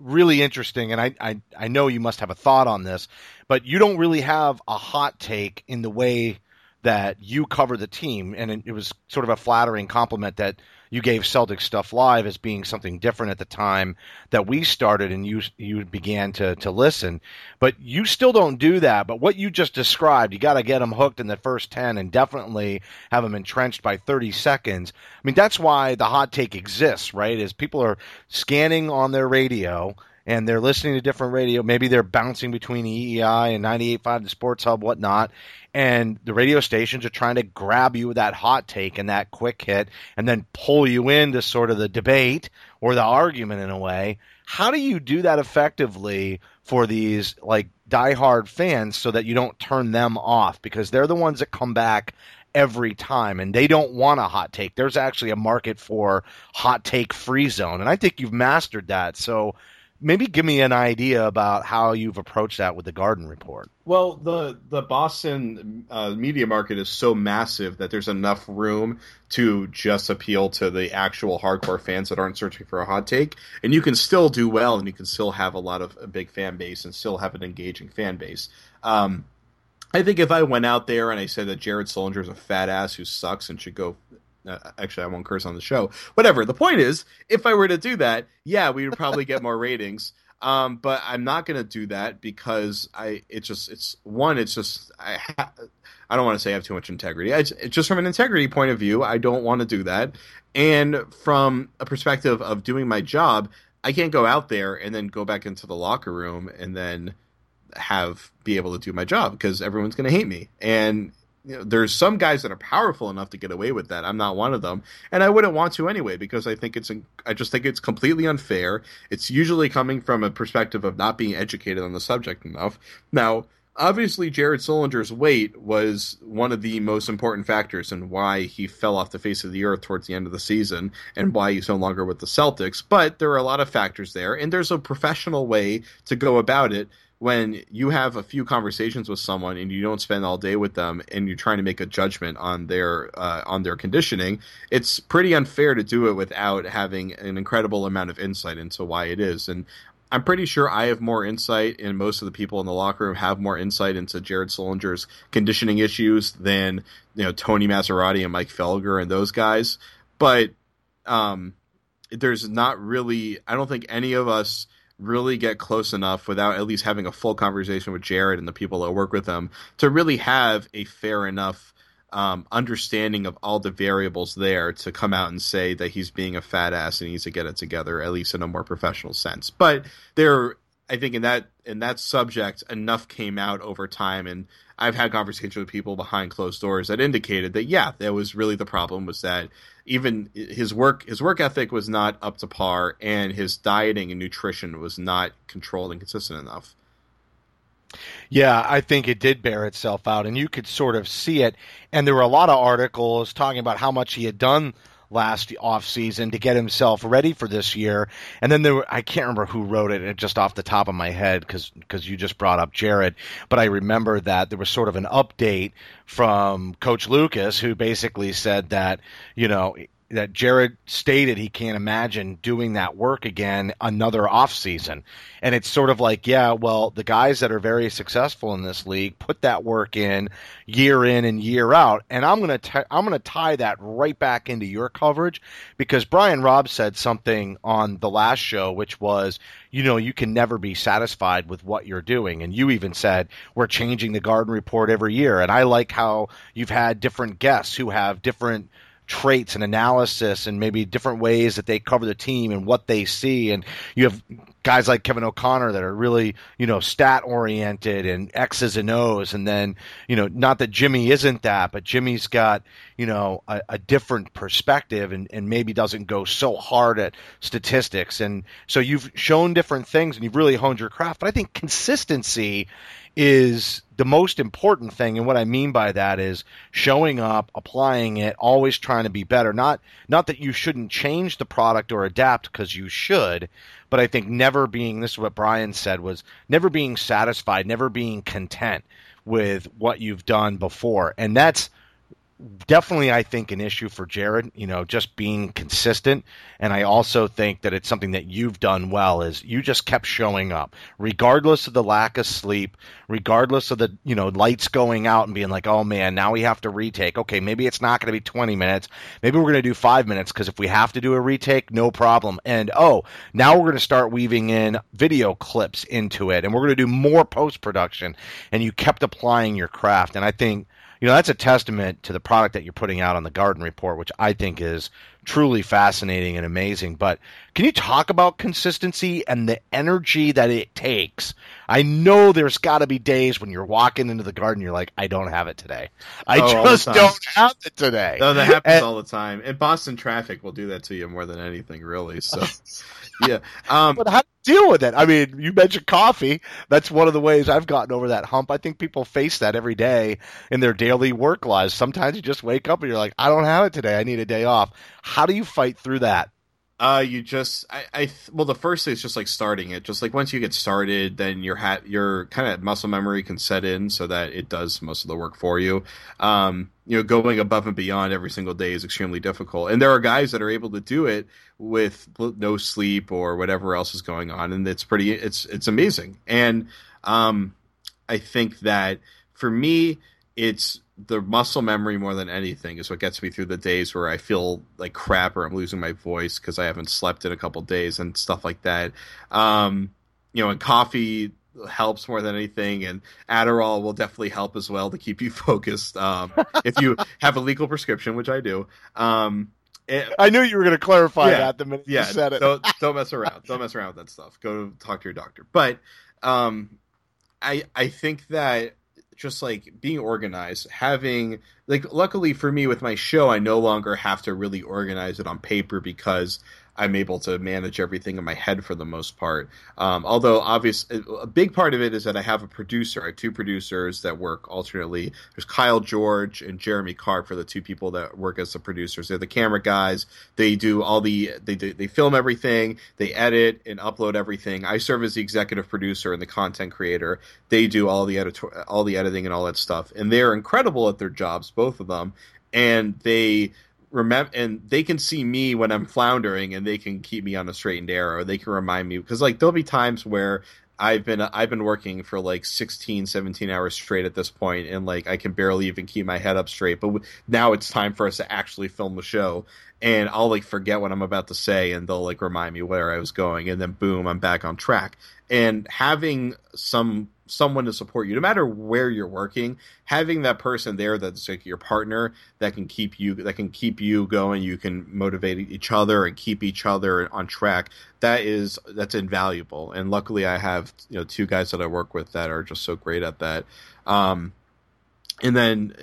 really interesting, and I, I, I know you must have a thought on this, but you don't really have a hot take in the way that you cover the team, and it, it was sort of a flattering compliment that you gave Celtic Stuff Live as being something different at the time that we started and you you began to to listen. But you still don't do that. But what you just described, you got to get them hooked in the first 10 and definitely have them entrenched by 30 seconds. I mean, that's why the hot take exists, right? Is people are scanning on their radio and they're listening to different radio. Maybe they're bouncing between EEI and 98.5, the Sports Hub, whatnot. And the radio stations are trying to grab you with that hot take and that quick hit and then pull you into sort of the debate or the argument in a way. How do you do that effectively for these like diehard fans so that you don't turn them off? Because they're the ones that come back every time and they don't want a hot take. There's actually a market for hot take free zone. And I think you've mastered that. So maybe give me an idea about how you've approached that with the Garden Report. Well, the the Boston uh, media market is so massive that there's enough room to just appeal to the actual hardcore fans that aren't searching for a hot take, and you can still do well, and you can still have a lot of a big fan base, and still have an engaging fan base. Um, I think if I went out there and I said that Jared Sullinger is a fat ass who sucks and should go uh, actually, I won't curse on the show. Whatever. The point is, if I were to do that, yeah, we would probably get more ratings. Um, but I'm not going to do that because I. It's just. It's one. It's just. I. Ha- I don't want to say I have too much integrity. It's just from an integrity point of view. I don't want to do that. And from a perspective of doing my job, I can't go out there and then go back into the locker room and then have be able to do my job because everyone's going to hate me. And you know, there's some guys that are powerful enough to get away with that. I'm not one of them, and I wouldn't want to anyway because I think it's I just think it's completely unfair. It's usually coming from a perspective of not being educated on the subject enough. Now, obviously, Jared Sullinger's weight was one of the most important factors in why he fell off the face of the earth towards the end of the season and why he's no longer with the Celtics. But there are a lot of factors there, and there's a professional way to go about it when you have a few conversations with someone and you don't spend all day with them and you're trying to make a judgment on their uh, on their conditioning, it's pretty unfair to do it without having an incredible amount of insight into why it is. And I'm pretty sure I have more insight, and most of the people in the locker room have more insight into Jared Sullinger's conditioning issues than you know Tony Massarotti and Mike Felger and those guys. But um, there's not really. I don't think any of us really get close enough without at least having a full conversation with Jared and the people that work with him to really have a fair enough um, understanding of all the variables there to come out and say that he's being a fat ass and he needs to get it together, at least in a more professional sense. But there, I think in that in that subject, enough came out over time, and I've had conversations with people behind closed doors that indicated that yeah, that was really the problem was that even his work his work ethic was not up to par, and his dieting and nutrition was not controlled and consistent enough. Yeah, I think it did bear itself out, and you could sort of see it. And there were a lot of articles talking about how much he had done last off season to get himself ready for this year. And then there, were, I can't remember who wrote it just off the top of my head because you just brought up Jared, but I remember that there was sort of an update from Coach Lucas who basically said that you know that Jared stated he can't imagine doing that work again another off season. And it's sort of like, yeah, well, the guys that are very successful in this league put that work in year in and year out. And I'm going to I'm going to tie that right back into your coverage because Brian Robb said something on the last show which was, you know, you can never be satisfied with what you're doing. And you even said we're changing the garden report every year. And I like how you've had different guests who have different traits and analysis and maybe different ways that they cover the team and what they see. And you have guys like Kevin O'Connor that are really, you know, stat oriented and X's and O's. And then, you know, not that Jimmy isn't that, but Jimmy's got, you know, a, a different perspective and, and maybe doesn't go so hard at statistics. And so you've shown different things and you've really honed your craft. But I think consistency is the most important thing and what I mean by that is showing up, applying it, always trying to be better. Not not that you shouldn't change the product or adapt because you should, but I think never being this is what Brian said was never being satisfied, never being content with what you've done before. And that's definitely I think an issue for Jared, you know, just being consistent. And I also think that it's something that you've done well is you just kept showing up regardless of the lack of sleep, regardless of the, you know, lights going out and being like, "Oh man, now we have to retake." Okay, maybe it's not going to be 20 minutes. Maybe we're going to do 5 minutes because if we have to do a retake, no problem. And oh, now we're going to start weaving in video clips into it and we're going to do more post-production and you kept applying your craft and I think you know that's a testament to the product that you're putting out on the garden report which i think is truly fascinating and amazing but can you talk about consistency and the energy that it takes i know there's got to be days when you're walking into the garden you're like i don't have it today i Oh, just don't have it today No, that happens And- all the time. And Boston traffic will do that to you more than anything, really. So, yeah. Um, but how do deal with it? I mean, you mentioned coffee. That's one of the ways I've gotten over that hump. I think people face that every day in their daily work lives. Sometimes you just wake up and you're like, I don't have it today. I need a day off. How do you fight through that? Uh, you just, I, I, well, the first thing is just like starting it. Just like once you get started, then your hat, your kind of muscle memory can set in so that it does most of the work for you. Um, you know, going above and beyond every single day is extremely difficult. And there are guys that are able to do it with no sleep or whatever else is going on, and it's pretty, it's, it's amazing. And, um, I think that for me, it's the muscle memory more than anything is what gets me through the days where I feel like crap or I'm losing my voice because I haven't slept in a couple days and stuff like that. Um, you know, and coffee helps more than anything, and Adderall will definitely help as well to keep you focused. Um, if you have a legal prescription, which I do. Um, it- I knew you were going to clarify Yeah. that the minute yeah, you said it. Don't, don't mess around. Don't mess around with that stuff. Go talk to your doctor. But um, I I think that just like being organized, having like luckily for me with my show, I no longer have to really organize it on paper because I'm able to manage everything in my head for the most part. Um, although, obvious, a big part of it is that I have a producer. I have two producers that work alternately. There's Kyle George and Jeremy Carp for the two people that work as the producers. They're the camera guys. They do all the they they film everything. They edit and upload everything. I serve as the executive producer and the content creator. They do all the editor all the editing and all that stuff. And they're incredible at their jobs, both of them. And they remember and they can see me when I'm floundering and they can keep me on a straight and narrow. They can remind me because like there'll be times where I've been I've been working for like 16 17 hours straight at this point and like I can barely even keep my head up straight but w- now it's time for us to actually film the show and I'll like forget what I'm about to say and they'll like remind me where I was going and then boom I'm back on track and having some someone to support you no matter where you're working having that person there that's like your partner that can keep you that can keep you going you can motivate each other and keep each other on track that is that's invaluable. And luckily i have you know two guys that i work with that are just so great at that. Um and then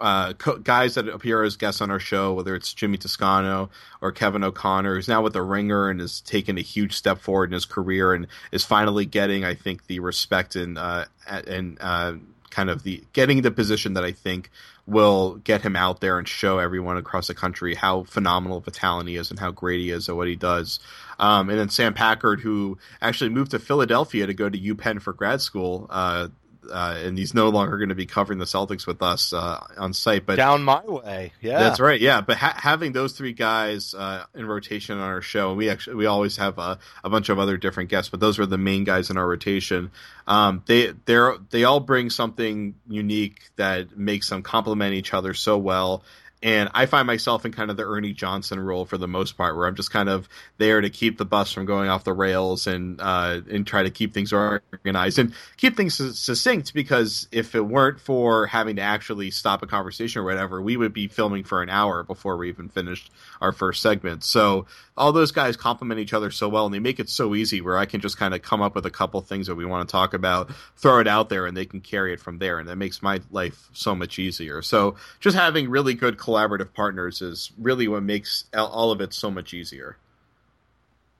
uh, co- guys that appear as guests on our show, whether it's Jimmy Toscano or Kevin O'Connor, who's now with the Ringer and has taken a huge step forward in his career and is finally getting, I think, the respect and uh, and uh, kind of the getting the position that I think will get him out there and show everyone across the country how phenomenal of a talent he is and how great he is at what he does. Um, and then Sam Packard, who actually moved to Philadelphia to go to UPenn for grad school. Uh, uh, and he's no longer going to be covering the Celtics with us uh, on site. But Down my way. Yeah. that's right, yeah. But ha- having those three guys uh, in rotation on our show, and we actually we always have a, a bunch of other different guests, but those were the main guys in our rotation. Um, they they're they all bring something unique that makes them complement each other so well. And I find myself in kind of the Ernie Johnson role for the most part, where I'm just kind of there to keep the bus from going off the rails and uh, and try to keep things organized and keep things succinct. Because if it weren't for having to actually stop a conversation or whatever, we would be filming for an hour before we even finished our first segment. So all those guys complement each other so well, and they make it so easy where I can just kind of come up with a couple things that we want to talk about, throw it out there, and they can carry it from there, and that makes my life so much easier. So just having really good collaborative partners is really what makes all of it so much easier.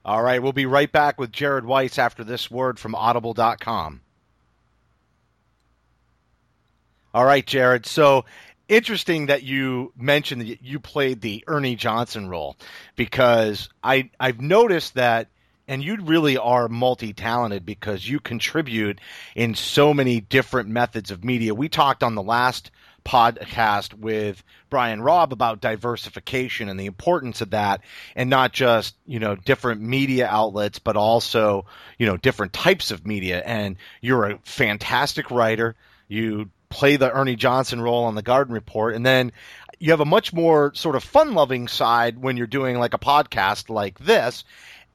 All right. We'll be right back with Jared Weiss after this word from audible.com. All right, Jared. So interesting that you mentioned that you played the Ernie Johnson role because I I've noticed that and you really are multi-talented because you contribute in so many different methods of media. We talked on the last podcast with Brian Robb about diversification and the importance of that and not just, you know, different media outlets, but also, you know, different types of media. And you're a fantastic writer. You play the Ernie Johnson role on the Garden Report. And then you have a much more sort of fun loving side when you're doing like a podcast like this.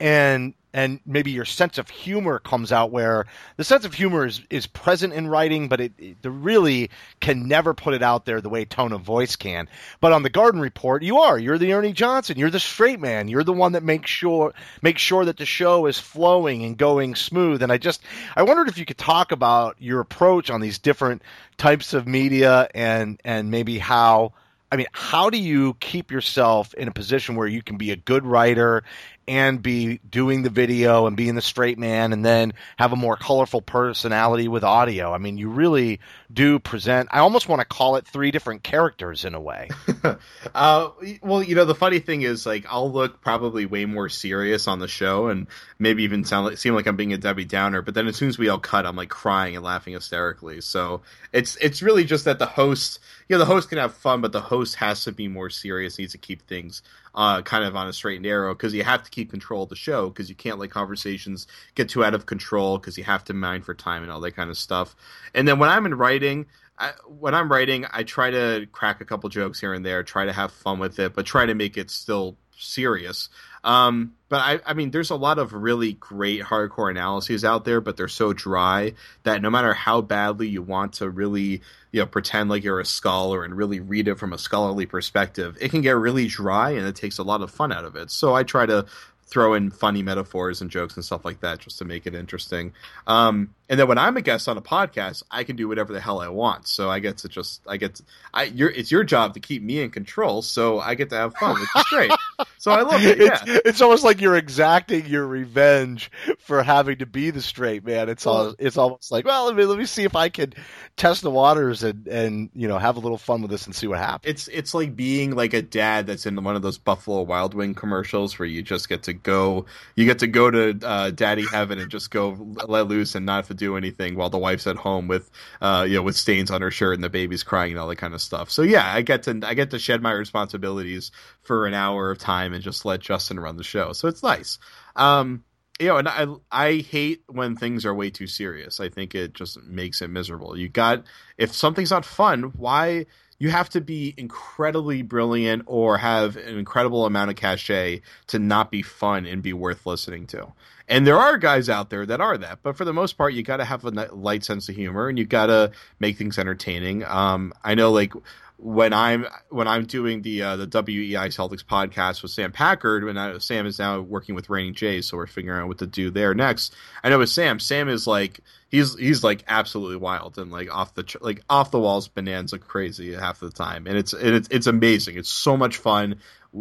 And and maybe your sense of humor comes out where the sense of humor is, is present in writing, but it, it really can never put it out there the way tone of voice can. But on the Garden Report, you are. You're the Ernie Johnson. You're the straight man. You're the one that makes sure makes sure that the show is flowing and going smooth. And I just I wondered if you could talk about your approach on these different types of media and and maybe how I mean, how do you keep yourself in a position where you can be a good writer and be doing the video and being the straight man and then have a more colorful personality with audio. I mean, you really do present. I almost want to call it three different characters in a way. uh, well, you know, the funny thing is, like, I'll look probably way more serious on the show and maybe even sound like seem like I'm being a Debbie Downer. But then as soon as we all cut, I'm like crying and laughing hysterically. So it's it's really just that the host, you know, the host can have fun, but the host has to be more serious. Needs to keep things uh, kind of on a straight and narrow because you have to keep control of the show because you can't let conversations get too out of control because you have to mind for time and all that kind of stuff. And then when I'm in writing, I, when I'm writing, I try to crack a couple jokes here and there, try to have fun with it, but try to make it still serious. Um, but I, I mean, there's a lot of really great hardcore analyses out there, but they're so dry that no matter how badly you want to really, you know, pretend like you're a scholar and really read it from a scholarly perspective, it can get really dry and it takes a lot of fun out of it. So I try to throw in funny metaphors and jokes and stuff like that just to make it interesting. Um, and then when I'm a guest on a podcast, I can do whatever the hell I want. So I get to just I get to, I your it's your job to keep me in control, so I get to have fun, which is great. so I love it. Yeah. It's, it's, almost like you're exacting your revenge for having to be the straight man. It's all it's almost like well, let me let me see if I can test the waters and and you know have a little fun with this and see what happens. It's it's like being like a dad that's in one of those Buffalo Wild Wing commercials where you just get to go you get to go to uh, Daddy Heaven and just go let loose and not have to do anything while the wife's at home with uh, you know with stains on her shirt and the baby's crying and all that kind of stuff. So yeah, I get to I get to shed my responsibilities for an hour of time and just let Justin run the show. So it's nice. Um, you know, and I I hate when things are way too serious. I think it just makes it miserable. You got if something's not fun, why you have to be incredibly brilliant or have an incredible amount of cachet to not be fun and be worth listening to. And there are guys out there that are that, but for the most part, you got to have a light sense of humor and you got to make things entertaining. Um, I know, like when I'm when I'm doing the uh, the WEEI Celtics podcast with Sam Packard, when I, Sam is now working with Reigning Jays, so we're figuring out what to do there next. I know with Sam, Sam is like he's he's like absolutely wild and like off the like off the walls bonanza crazy half the time, and it's and it's it's amazing. It's so much fun.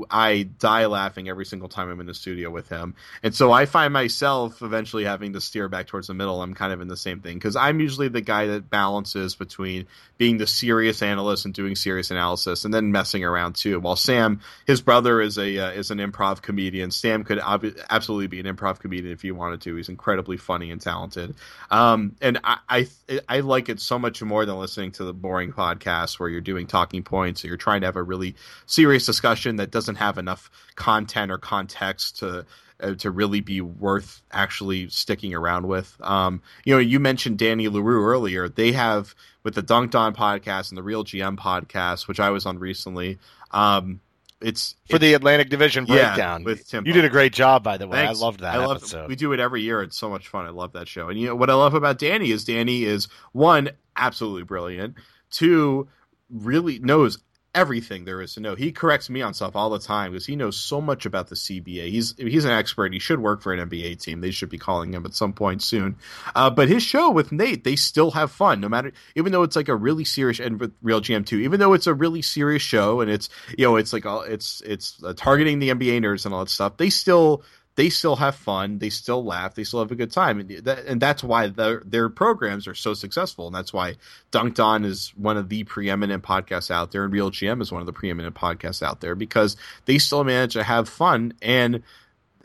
I die laughing every single time I'm in the studio with him. And so I find myself eventually having to steer back towards the middle. I'm kind of in the same thing because I'm usually the guy that balances between being the serious analyst and doing serious analysis and then messing around too. While Sam, his brother is a uh, is an improv comedian. Sam could ob- absolutely be an improv comedian if he wanted to. He's incredibly funny and talented. Um, and I, I I like it so much more than listening to the boring podcast where you're doing talking points or you're trying to have a really serious discussion that doesn't have enough content or context to uh, to really be worth actually sticking around with. Um, you know, you mentioned Danny Leroux earlier. They have with the Dunked On podcast and the Real GM podcast, which I was on recently. Um, it's for the Atlantic Division breakdown. Yeah, with Tim, you did a great job, by the way. Thanks. I loved that I love, episode. We do it every year. It's so much fun. I love that show. And you know what I love about Danny is Danny is one absolutely brilliant. Two really knows everything there is to know. He corrects me on stuff all the time because he knows so much about the CBA. He's he's an expert. He should work for an NBA team. They should be calling him at some point soon. Uh, but his show with Nate, they still have fun, no matter even though it's like a really serious and with Real GM too. Even though it's a really serious show and it's you know it's like all it's it's uh, targeting the NBA nerds and all that stuff. They still they still have fun, they still laugh, they still have a good time, and, that, and that's why their their programs are so successful, and that's why Dunked On is one of the preeminent podcasts out there, and Real GM is one of the preeminent podcasts out there because they still manage to have fun, and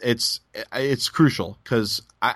it's it's crucial because I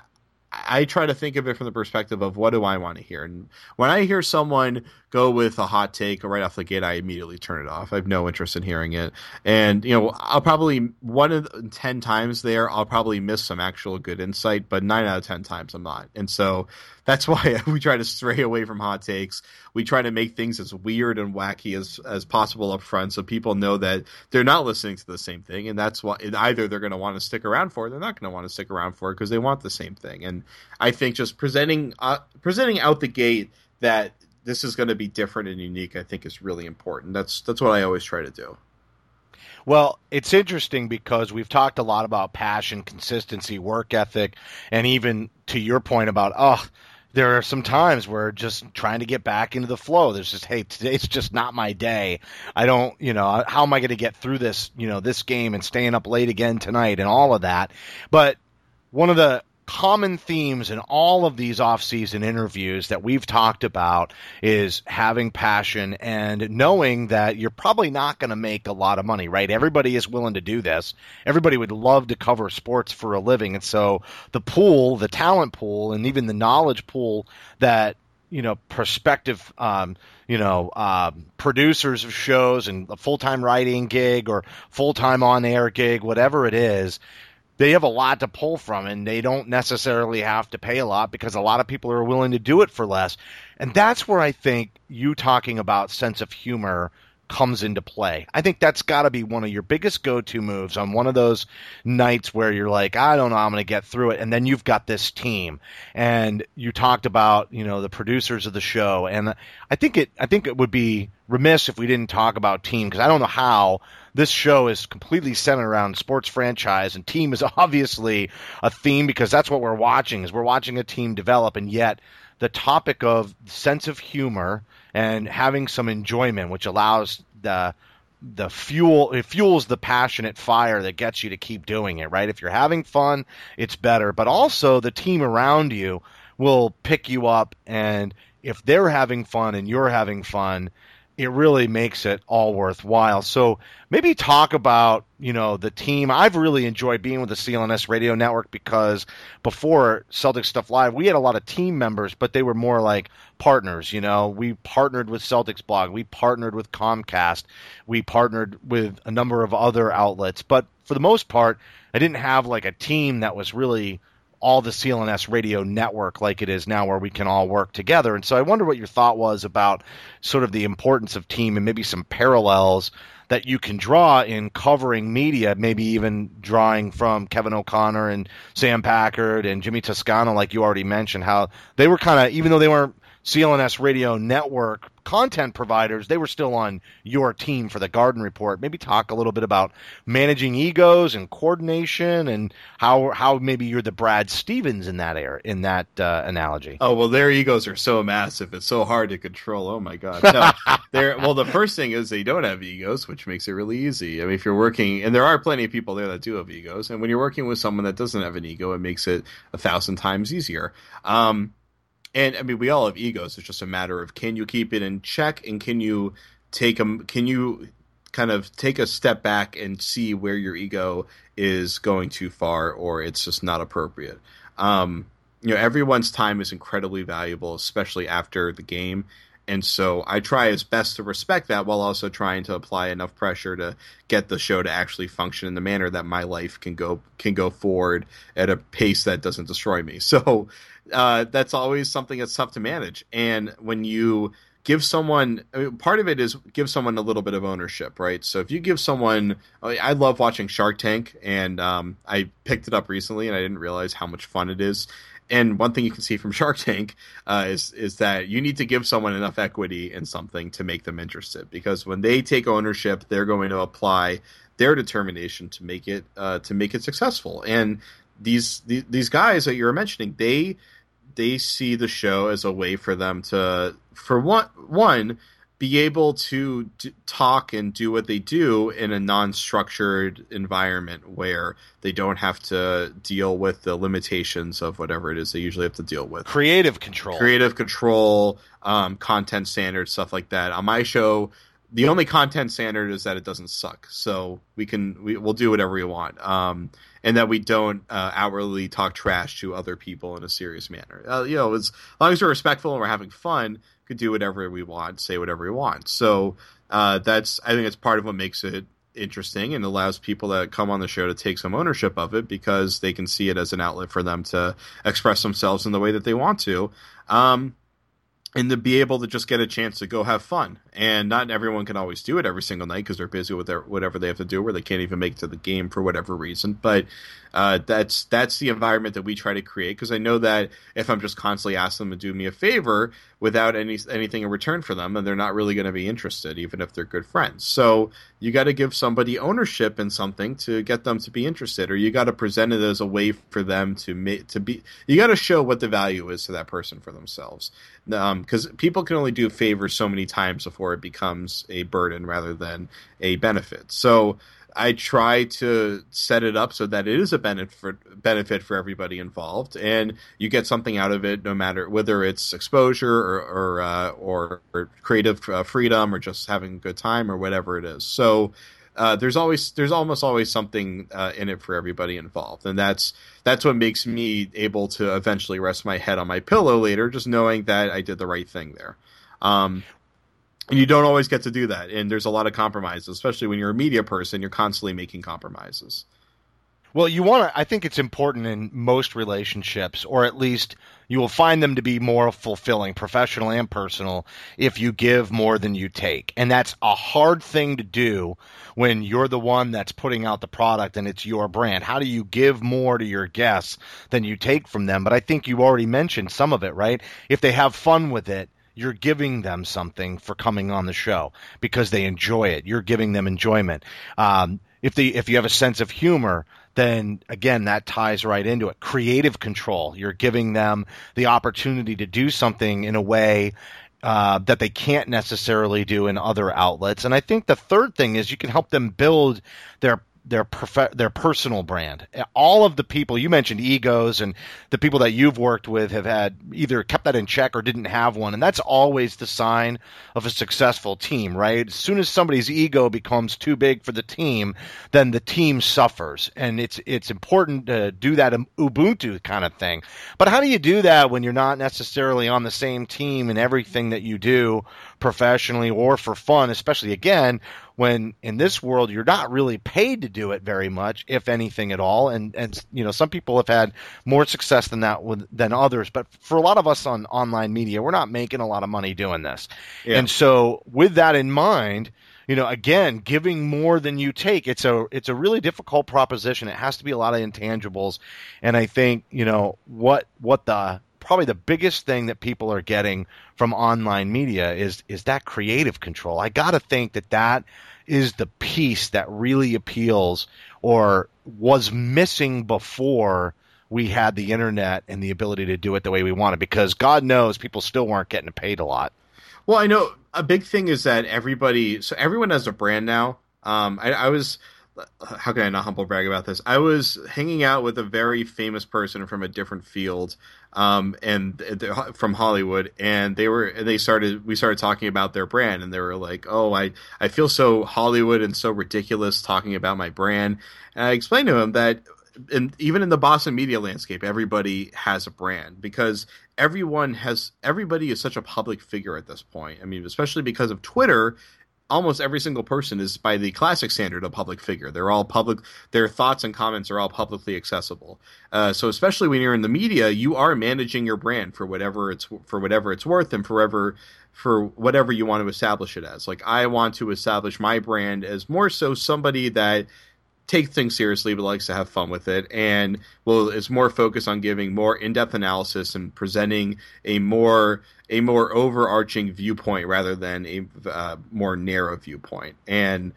I try to think of it from the perspective of what do I want to hear, and when I hear someone go with a hot take right off the gate, I immediately turn it off. I have no interest in hearing it. And, you know, I'll probably, one of 10 times there, I'll probably miss some actual good insight, but nine out of 10 times I'm not. And so that's why we try to stray away from hot takes. We try to make things as weird and wacky as, as possible up front so people know that they're not listening to the same thing. And that's what either they're going to want to stick around for, it, they're not going to want to stick around for it because they want the same thing. And I think just presenting, uh, presenting out the gate that this is going to be different and unique, I think is really important. That's that's what I always try to do. Well, it's interesting because we've talked a lot about passion, consistency, work ethic, and even to your point about oh, there are some times where just trying to get back into the flow. There's just hey, today's just not my day. I don't, you know, how am I going to get through this, you know, this game and staying up late again tonight and all of that. But one of the common themes in all of these off-season interviews that we've talked about is having passion and knowing that you're probably not going to make a lot of money, right? Everybody is willing to do this. Everybody would love to cover sports for a living. And so the pool, the talent pool, and even the knowledge pool that you know prospective um, you know uh, producers of shows and a full-time writing gig or full-time on-air gig whatever it is they have a lot to pull from and they don't necessarily have to pay a lot because a lot of people are willing to do it for less. And that's where I think you talking about sense of humor comes into play. I think that's got to be one of your biggest go-to moves on one of those nights where you're like, I don't know, I'm going to get through it, and then you've got this team, and you talked about you know the producers of the show, and I think it I think it would be remiss if we didn't talk about team because I don't know how this show is completely centered around sports franchise and team is obviously a theme because that's what we're watching is we're watching a team develop and yet the topic of sense of humor and having some enjoyment which allows the the fuel it fuels the passionate fire that gets you to keep doing it right? If you're having fun it's better. But also the team around you will pick you up and if they're having fun and you're having fun it really makes it all worthwhile. So maybe talk about, you know, the team. I've really enjoyed being with the CLNS radio network because before Celtic Stuff Live, we had a lot of team members, but they were more like partners, you know. We partnered with Celtics blog, we partnered with Comcast, we partnered with a number of other outlets, but for the most part, I didn't have like a team that was really all the CLNS radio network like it is now, where we can all work together. And so I wonder what your thought was about sort of the importance of team and maybe some parallels that you can draw in covering media, maybe even drawing from Kevin O'Connor and Sam Packard and Jimmy Toscano, like you already mentioned, how they were kind of, even though they weren't CLNS radio network content providers, they were still on your team for the Garden Report. Maybe talk a little bit about managing egos and coordination, and how how maybe you're the Brad Stevens in that air in that uh, analogy. Oh well, their egos are so massive; it's so hard to control. Oh my god! No, they're well. The first thing is they don't have egos, which makes it really easy. I mean, if you're working, and there are plenty of people there that do have egos, and when you're working with someone that doesn't have an ego, it makes it a thousand times easier. Um, and I mean, we all have egos. It's just a matter of can you keep it in check, and can you take them? Can you kind of take a step back and see where your ego is going too far, or it's just not appropriate. Um, you know, everyone's time is incredibly valuable, especially after the game. And so I try as best to respect that while also trying to apply enough pressure to get the show to actually function in the manner that my life can go can go forward at a pace that doesn't destroy me. So uh, that's always something that's tough to manage. And when you give someone I mean, part of it is give someone a little bit of ownership, right? So if you give someone, I love watching Shark Tank, and um, I picked it up recently, and I didn't realize how much fun it is. And one thing you can see from Shark Tank uh, is is that you need to give someone enough equity in something to make them interested, because when they take ownership, they're going to apply their determination to make it uh, to make it successful. And these, these these guys that you're mentioning, they they see the show as a way for them to, for one, one be able to d- talk and do what they do in a non-structured environment where they don't have to deal with the limitations of whatever it is they usually have to deal with Creative control. creative control um, content standards stuff like that on my show the only content standard is that it doesn't suck. So we can we, we'll do whatever we want um, and that we don't uh, outwardly talk trash to other people in a serious manner. Uh, you know as long as we're respectful and we're having fun we could do whatever we want say whatever we want. So uh, that's i think it's part of what makes it interesting and allows people that come on the show to take some ownership of it because they can see it as an outlet for them to express themselves in the way that they want to. Um, and to be able to just get a chance to go have fun. And not everyone can always do it every single night because they're busy with their, whatever they have to do, or they can't even make it to the game for whatever reason. But uh, that's that's the environment that we try to create because I know that if I'm just constantly asking them to do me a favor without any anything in return for them, and they're not really going to be interested, even if they're good friends. So you got to give somebody ownership in something to get them to be interested, or you got to present it as a way for them to to be. You got to show what the value is to that person for themselves, because um, people can only do favors so many times before it becomes a burden rather than a benefit. So I try to set it up so that it is a benefit benefit for everybody involved, and you get something out of it, no matter whether it's exposure or or, uh, or creative uh, freedom or just having a good time or whatever it is. So. Uh, there's always there's almost always something uh, in it for everybody involved, and that's that's what makes me able to eventually rest my head on my pillow later, just knowing that I did the right thing there. Um, and you don't always get to do that and there's a lot of compromises especially when you're a media person you're constantly making compromises Well, you want to. I think it's important in most relationships, or at least you will find them to be more fulfilling, professional and personal, if you give more than you take. And that's a hard thing to do when you're the one that's putting out the product and it's your brand. How do you give more to your guests than you take from them? But I think you already mentioned some of it, right? If they have fun with it, you're giving them something for coming on the show because they enjoy it. You're giving them enjoyment. Um, if they if you have a sense of humor, then again that ties right into it. Creative control. You're giving them the opportunity to do something in a way uh, that they can't necessarily do in other outlets. And I think the third thing is you can help them build their their prof- their personal brand. All of the people you mentioned, egos, and the people that you've worked with have had either kept that in check or didn't have one, and that's always the sign of a successful team, right? As soon as somebody's ego becomes too big for the team, then the team suffers, and it's it's important to do that um, Ubuntu kind of thing. But how do you do that when you're not necessarily on the same team in everything that you do professionally or for fun, especially again when in this world you're not really paid to do it very much, if anything at all. And and you know some people have had more success than that with, than others, but for a lot of us on online media, we're not making a lot of money doing this. Yeah. And so with that in mind. You know, again, giving more than you take, it's a it's a really difficult proposition. It has to be a lot of intangibles, and I think you know what what the probably the biggest thing that people are getting from online media is is that creative control. I got to think that that is the piece that really appeals or was missing before we had the internet and the ability to do it the way we wanted because God knows people still weren't getting paid a lot. Well, I know a big thing is that everybody, so everyone has a brand now. Um, I, I was, how can I not humble brag about this? I was hanging out with a very famous person from a different field, um, and from Hollywood, and they were they started we started talking about their brand, and they were like, "Oh, I I feel so Hollywood and so ridiculous talking about my brand." And I explained to him that and even in the Boston media landscape, everybody has a brand because everyone has everybody is such a public figure at this point. I mean, especially because of Twitter, almost every single person is by the classic standard a public figure. They're all public. Their thoughts and comments are all publicly accessible. Uh, so especially when you're in the media, you are managing your brand for whatever it's for whatever it's worth and forever for whatever you want to establish it as. Like I want to establish my brand as more so somebody that take things seriously but likes to have fun with it and well it's more focused on giving more in-depth analysis and presenting a more a more overarching viewpoint rather than a uh, more narrow viewpoint and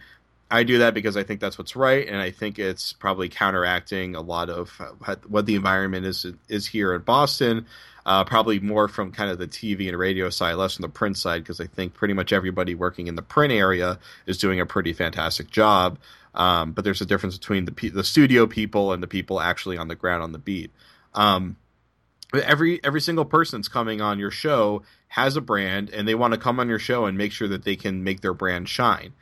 I do that because I think that's what's right, and I think it's probably counteracting a lot of uh, what the environment is is here in Boston. Uh, probably more from kind of the TV and radio side, less from the print side, because I think pretty much everybody working in the print area is doing a pretty fantastic job. Um, but there's a difference between the the studio people and the people actually on the ground on the beat. Um, every every single person that's coming on your show has a brand, and they want to come on your show and make sure that they can make their brand shine.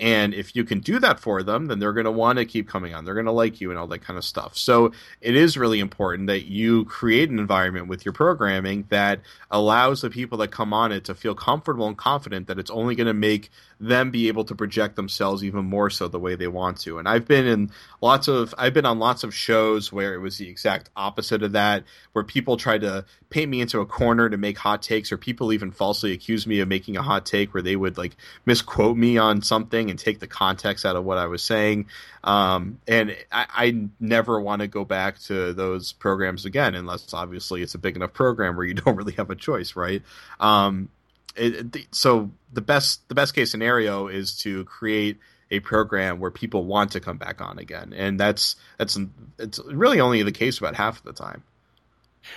And if you can do that for them, then they're going to want to keep coming on. They're going to like you and all that kind of stuff. So it is really important that you create an environment with your programming that allows the people that come on it to feel comfortable and confident that it's only going to make them be able to project themselves even more so the way they want to. And I've been in lots of I've been on lots of shows where it was the exact opposite of that, where people tried to paint me into a corner to make hot takes, or people even falsely accused me of making a hot take where they would like misquote me on something and take the context out of what I was saying. Um, and I, I never want to go back to those programs again, unless obviously it's a big enough program where you don't really have a choice, right? Um, it, so the best the best case scenario is to create a program where people want to come back on again, and that's that's it's really only the case about half of the time.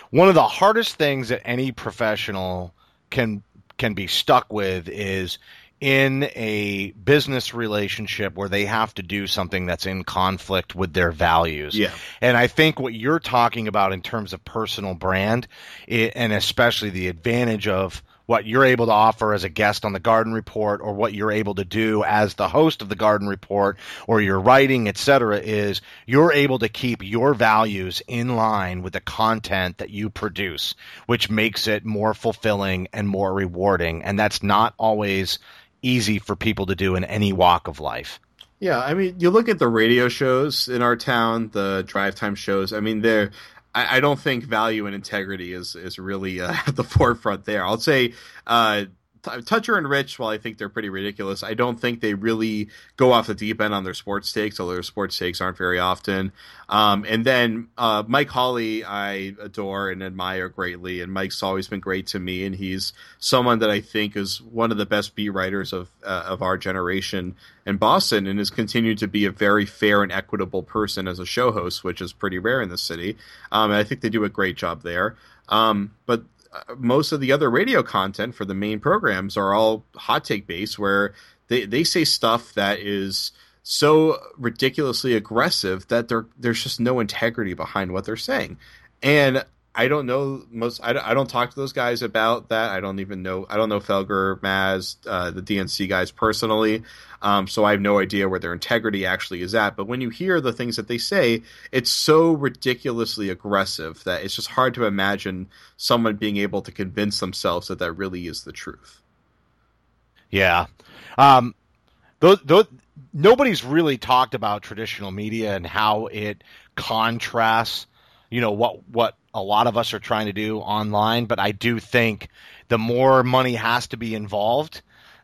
One of the hardest things that any professional can can be stuck with is in a business relationship where they have to do something that's in conflict with their values. Yeah. And I think what you're talking about in terms of personal brand, and especially the advantage of what you're able to offer as a guest on the Garden Report or what you're able to do as the host of the Garden Report or your writing, etc., is you're able to keep your values in line with the content that you produce, which makes it more fulfilling and more rewarding. And that's not always easy for people to do in any walk of life. Yeah, I mean, you look at the radio shows in our town, the drive time shows. I mean, they're I, I don't think value and integrity is is really uh, at the forefront there. I'll say uh, Toucher and Rich, while I think they're pretty ridiculous, I don't think they really go off the deep end on their sports takes, although their sports takes aren't very often. Um, and then uh, Mike Holley, I adore and admire greatly, and Mike's always been great to me, and he's someone that I think is one of the best beat writers of uh, of our generation in Boston, and has continued to be a very fair and equitable person as a show host, which is pretty rare in the city. Um, and I think they do a great job there. Um, but most of the other radio content for the main programs are all hot take based, where they, they say stuff that is so ridiculously aggressive that there there's just no integrity behind what they're saying. And I don't know most. I don't, I don't talk to those guys about that. I don't even know. I don't know Felger, Maz, uh, the D&C guys personally. Um, so I have no idea where their integrity actually is at. But when you hear the things that they say, it's so ridiculously aggressive that it's just hard to imagine someone being able to convince themselves that that really is the truth. Yeah. Um, those, those, nobody's really talked about traditional media and how it contrasts you know what what a lot of us are trying to do online but i do think the more money has to be involved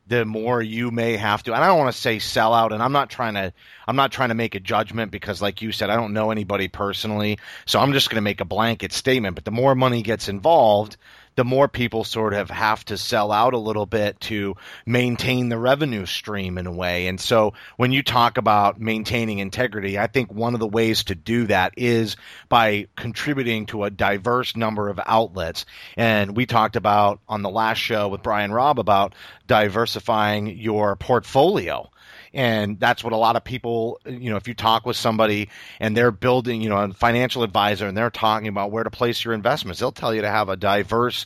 the more you may have to and i don't want to say sell out and i'm not trying to i'm not trying to make a judgment because like you said i don't know anybody personally so i'm just going to make a blanket statement but the more money gets involved the more people sort of have to sell out a little bit to maintain the revenue stream in a way. And so when you talk about maintaining integrity, I think one of the ways to do that is by contributing to a diverse number of outlets. And we talked about on the last show with Brian Robb about diversifying your portfolio and that's what a lot of people you know if you talk with somebody and they're building you know a financial advisor and they're talking about where to place your investments they'll tell you to have a diverse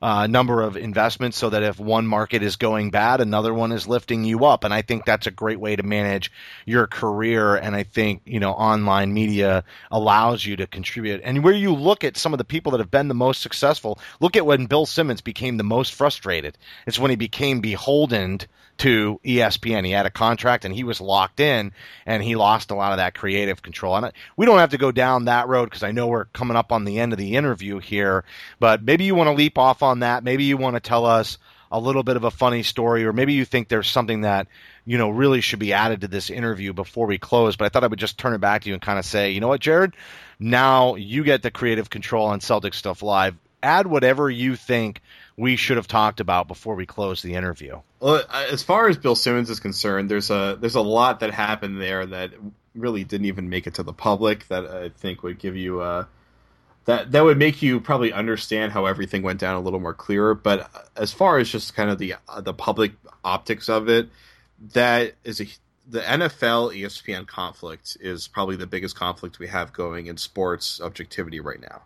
uh, number of investments so that if one market is going bad, another one is lifting you up. And I think that's a great way to manage your career. And I think, you know, online media allows you to contribute. And where you look at some of the people that have been the most successful, look at when Bill Simmons became the most frustrated. It's when he became beholden to ESPN. He had a contract and he was locked in, and he lost a lot of that creative control. And we don't have to go down that road because I know we're coming up on the end of the interview here. But maybe you want to leap off on that. Maybe you want to tell us a little bit of a funny story, or maybe you think there's something that you know really should be added to this interview before we close. But I thought I would just turn it back to you and kind of say, you know what, Jared, now you get the creative control on Celtics Stuff Live add whatever you think we should have talked about before we close the interview. Well, as far as Bill Simmons is concerned, there's a there's a lot that happened there that really didn't even make it to the public that I think would give you a that that would make you probably understand how everything went down a little more clearer. But as far as just kind of the uh, the public optics of it, that is a the NFL ESPN conflict is probably the biggest conflict we have going in sports objectivity right now.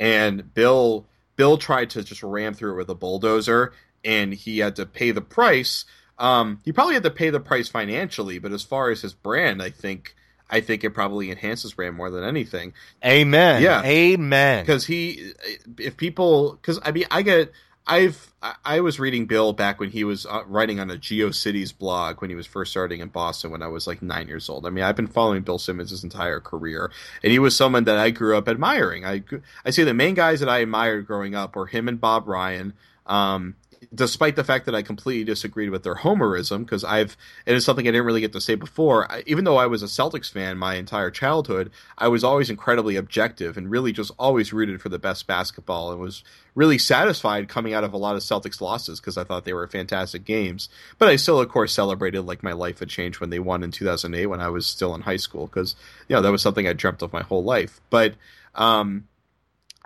And Bill Bill tried to just ram through it with a bulldozer, and he had to pay the price. Um, he probably had to pay the price financially, but as far as his brand, I think I think it probably enhances brand more than anything. Amen. Yeah. Amen. Because he, if people, because I mean, I get, I've, I was reading Bill back when he was uh, writing on a GeoCities blog when he was first starting in Boston when I was like nine years old. I mean, I've been following Bill Simmons his entire career, and he was someone that I grew up admiring. I, I say the main guys that I admired growing up were him and Bob Ryan. Um, despite the fact that I completely disagreed with their homerism, because I've and it is something I didn't really get to say before. I, even though I was a Celtics fan my entire childhood, I was always incredibly objective and really just always rooted for the best basketball and was really satisfied coming out of a lot of Celtics losses because I thought they were fantastic games. But I still, of course, celebrated like my life had changed when they won in 2008 when I was still in high school because you know that was something I dreamt of my whole life. But um,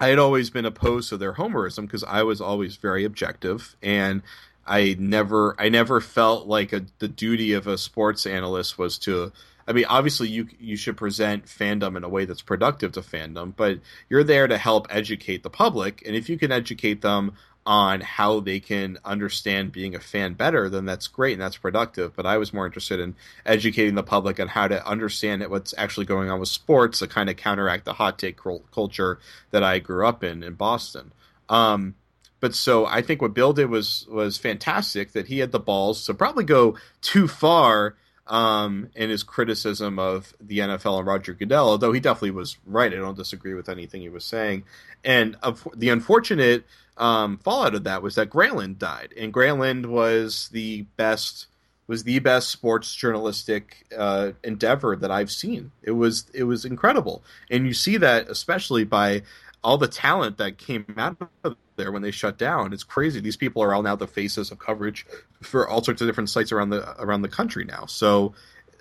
I had always been opposed to their homerism because I was always very objective and I never I never felt like a, the duty of a sports analyst was to I mean obviously you you should present fandom in a way that's productive to fandom but you're there to help educate the public and if you can educate them on how they can understand being a fan better, then that's great and that's productive. But I was more interested in educating the public on how to understand what's actually going on with sports to kind of counteract the hot take culture that I grew up in in Boston. Um, but so I think what Bill did was was fantastic. That he had the balls to probably go too far um, in his criticism of the NFL and Roger Goodell, although he definitely was right. I don't disagree with anything he was saying. And uh, the unfortunate um, fallout of that was that Grantland died, and Grantland was the best was the best sports journalistic uh, endeavor that I've seen. It was it was incredible, and you see that especially by all the talent that came out of there when they shut down. It's crazy. These people are all now the faces of coverage for all sorts of different sites around the around the country now. So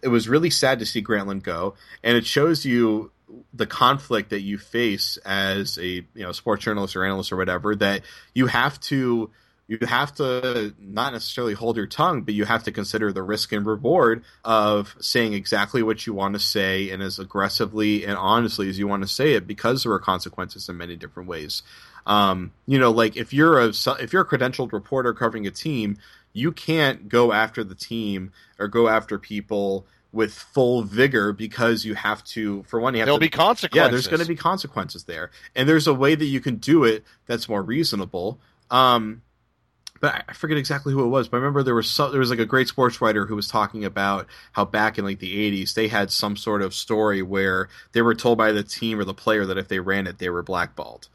it was really sad to see Grantland go, and it shows you the conflict that you face as a you know sports journalist or analyst or whatever that you have to you have to not necessarily hold your tongue, but you have to consider the risk and reward of saying exactly what you want to say and as aggressively and honestly as you want to say it, because there are consequences in many different ways. Um, you know, like if you're a if you're a credentialed reporter covering a team, you can't go after the team or go after people with full vigor because you have to for one you have there'll to, be consequences. Yeah there's going to be consequences there. And there's a way that you can do it that's more reasonable. Um but I forget exactly who it was. But I remember there was some, there was like a great sports writer who was talking about how back in like the '80s they had some sort of story where they were told by the team or the player that if they ran it they were blackballed,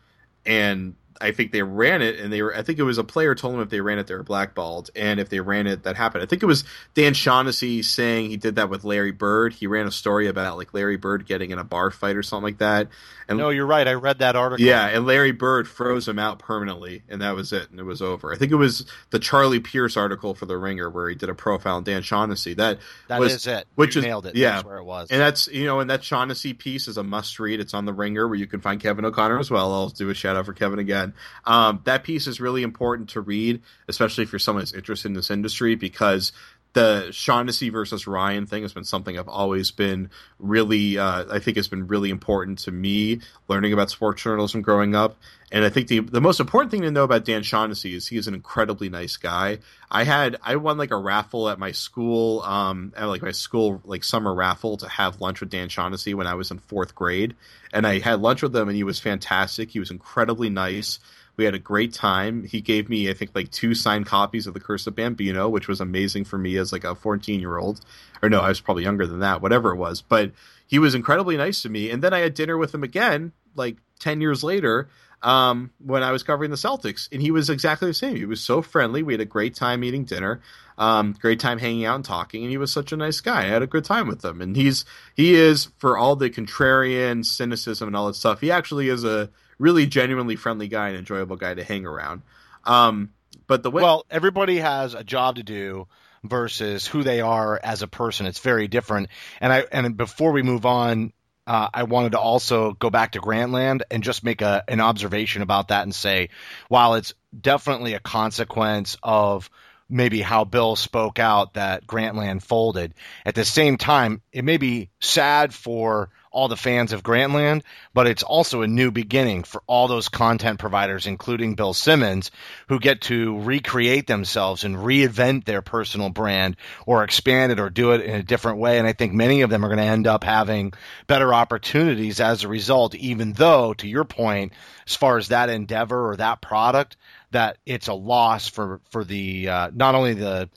and I think they ran it, and they were. I think it was a player told them if they ran it, they were blackballed, and if they ran it, that happened. I think it was Dan Shaughnessy saying he did that with Larry Bird. He ran a story about like Larry Bird getting in a bar fight or something like that. And no, you're right. I read that article. Yeah, and Larry Bird froze him out permanently, and that was it, and it was over. I think it was the Charlie Pierce article for the Ringer where he did a profile on Dan Shaughnessy. That that was, is it. Which you is, nailed it. Yeah, that's where it was. And that's you know, and that Shaughnessy piece is a must read. It's on the Ringer where you can find Kevin O'Connor as well. I'll do a shout out for Kevin again. Um, that piece is really important to read, especially if you're someone who's interested in this industry, because the Shaughnessy versus Ryan thing has been something I've always been really, uh, I think has been really important to me learning about sports journalism growing up. And I think the the most important thing to know about Dan Shaughnessy is he is an incredibly nice guy. I had I won like a raffle at my school, um, at like my school like summer raffle to have lunch with Dan Shaughnessy when I was in fourth grade, and I had lunch with him, and he was fantastic. He was incredibly nice. We had a great time. He gave me, I think, like two signed copies of The Curse of Bambino, which was amazing for me as like a 14 year old. Or no, I was probably younger than that, whatever it was. But he was incredibly nice to me. And then I had dinner with him again, like 10 years later, um, when I was covering the Celtics. And he was exactly the same. He was so friendly. We had a great time eating dinner. Um, great time hanging out and talking, and he was such a nice guy. I had a good time with him, and he's he is for all the contrarian cynicism and all that stuff. He actually is a really genuinely friendly guy and enjoyable guy to hang around. Um, but the way well, everybody has a job to do versus who they are as a person. It's very different. And I and before we move on, uh, I wanted to also go back to Grantland and just make a an observation about that and say, while it's definitely a consequence of maybe how Bill spoke out that Grantland folded. At the same time, it may be sad for all the fans of Grantland, but it's also a new beginning for all those content providers, including Bill Simmons, who get to recreate themselves and reinvent their personal brand or expand it or do it in a different way. And I think many of them are going to end up having better opportunities as a result, even though, to your point, as far as that endeavor or that product, that it's a loss for for the uh, not only the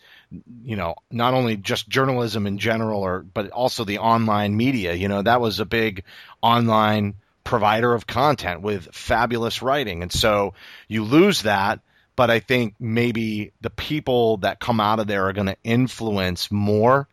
you know, not only just journalism in general, or but also the online media. You know, that was a big online provider of content with fabulous writing, and so you lose that. But I think maybe the people that come out of there are going to influence more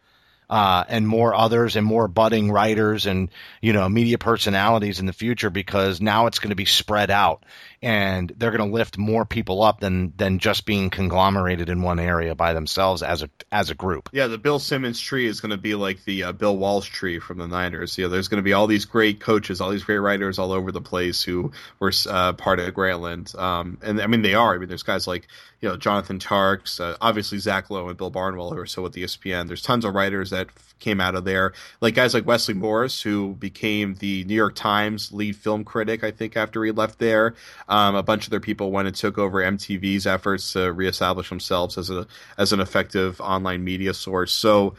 uh, and more others and more budding writers and you know media personalities in the future because now it's going to be spread out and they're going to lift more people up than than just being conglomerated in one area by themselves as a as a group. Yeah, the Bill Simmons tree is going to be like the uh, Bill Walsh tree from the Niners. You know, there's going to be all these great coaches, all these great writers all over the place who were uh, part of Grantland. Um, and I mean, they are. I mean, there's guys like you know Jonathan Tjarks, uh, obviously Zach Lowe and Bill Barnwell who are still with the ESPN. There's tons of writers that came out of there, like guys like Wesley Morris, who became the New York Times lead film critic, I think, after he left there. Um, a bunch of their people went and took over MTV's efforts to reestablish themselves as a as an effective online media source. So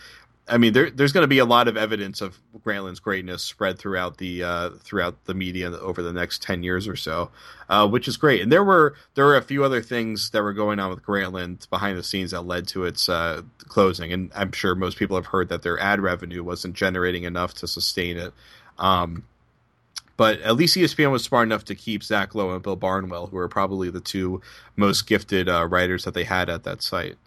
I mean, there, there's going to be a lot of evidence of Grantland's greatness spread throughout the uh, throughout the media over the next ten years or so, uh, which is great. And there were there were a few other things that were going on with Grantland behind the scenes that led to its uh, closing. And I'm sure most people have heard that their ad revenue wasn't generating enough to sustain it. Um, but at least ESPN was smart enough to keep Zach Lowe and Bill Barnwell, who are probably the two most gifted uh, writers that they had at that site.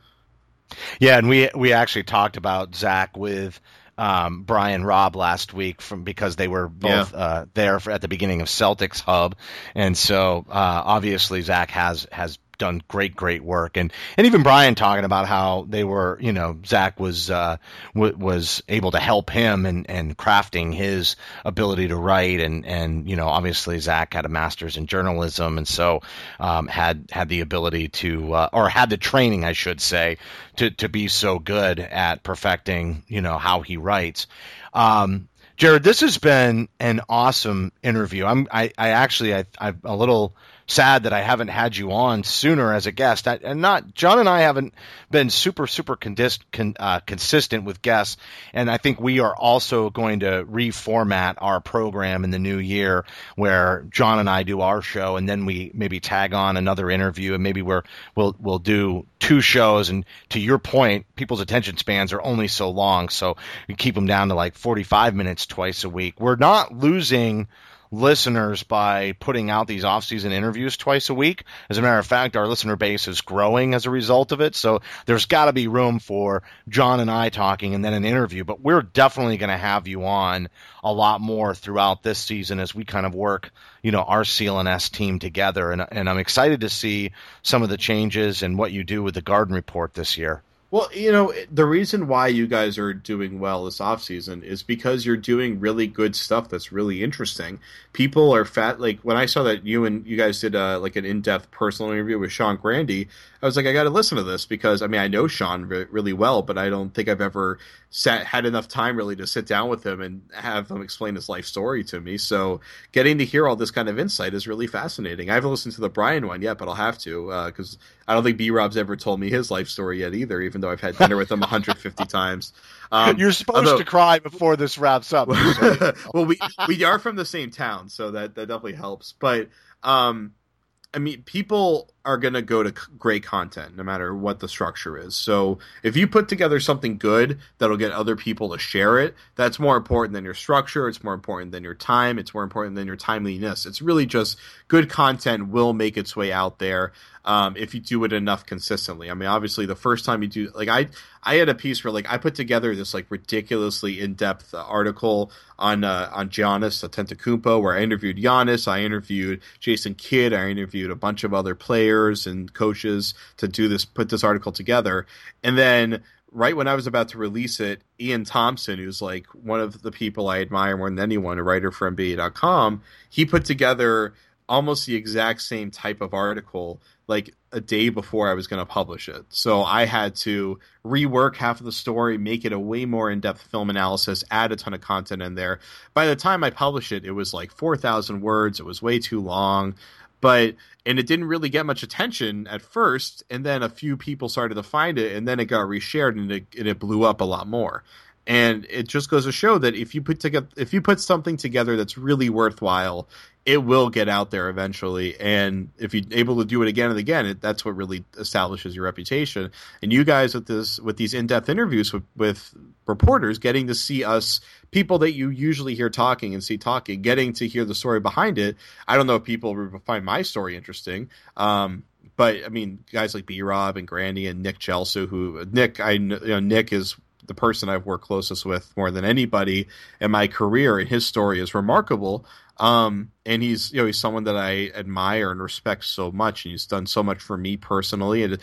Yeah, and we we actually talked about Zach with um, Brian Robb last week from because they were both yeah. uh, there for, at the beginning of Celtics Hub, and so uh, obviously Zach has has done great, great work. And and even Brian talking about how they were, you know, Zach was uh, w- was able to help him and and crafting his ability to write. And and you know, obviously Zach had a master's in journalism, and so um, had had the ability to uh, or had the training, I should say, to to be so good at perfecting, you know, how he writes. Um, Jared, this has been an awesome interview. I'm I, I actually I, I'm a little sad that I haven't had you on sooner as a guest. I, and not John and I haven't been super super condis, con, uh, consistent with guests, and I think we are also going to reformat our program in the new year where John and I do our show, and then we maybe tag on another interview, and maybe we're we'll we'll do two shows. And to your point, people's attention spans are only so long, so we keep them down to like 45 minutes twice a week. We're not losing listeners by putting out these off-season interviews twice a week. As a matter of fact, our listener base is growing as a result of it. So there's got to be room for John and I talking and then an interview. But we're definitely going to have you on a lot more throughout this season as we kind of work, you know, our CLNS team together. And, and I'm excited to see some of the changes and what you do with the Garden Report this year. Well, you know, the reason why you guys are doing well this offseason is because you're doing really good stuff that's really interesting. People are fat like when I saw that you and you guys did uh, like an in-depth personal interview with Sean Grande, I was like I got to listen to this because I mean I know Sean re- really well, but I don't think I've ever sat had enough time really to sit down with him and have him explain his life story to me. So, getting to hear all this kind of insight is really fascinating. I haven't listened to the Brian one yet, but I'll have to because uh, I don't think B Rob's ever told me his life story yet either, even though I've had dinner with him 150 times. Um, You're supposed although, to cry before this wraps up. well, we we are from the same town, so that that definitely helps. But um, I mean, people are going to go to great content no matter what the structure is. So if you put together something good that'll get other people to share it, that's more important than your structure. It's more important than your time. It's more important than your timeliness. It's really just good content will make its way out there. um, if you do it enough consistently. I mean, obviously, the first time you do, like I, I had a piece where like I put together this like ridiculously in depth article on uh, on Giannis Antetokounmpo, where I interviewed Giannis, I interviewed Jason Kidd, I interviewed a bunch of other players and coaches to do this, put this article together, and then right when I was about to release it, Ian Thomsen, who's like one of the people I admire more than anyone, a writer for NBA.com, he put together almost the exact same type of article like a day before I was going to publish it. So I had to rework half of the story, make it a way more in depth film analysis, add a ton of content in there. By the time I published it, it was like 4,000 words. It was way too long. But, and it didn't really get much attention at first. And then a few people started to find it, and then it got reshared and it, and it blew up a lot more. And it just goes to show that if you put together, if you put something together that's really worthwhile, it will get out there eventually. And if you're able to do it again and again, it, that's what really establishes your reputation. And you guys with this, with these in-depth interviews with, with reporters, getting to see us, people that you usually hear talking and see talking, getting to hear the story behind it. I don't know if people find my story interesting. Um, but I mean, guys like B Rob and Grande and Nick Gelso, who Nick, I you know, Nick is the person I've worked closest with more than anybody in my career, and his story is remarkable. Um, and he's you know he's someone that I admire and respect so much, and he's done so much for me personally. And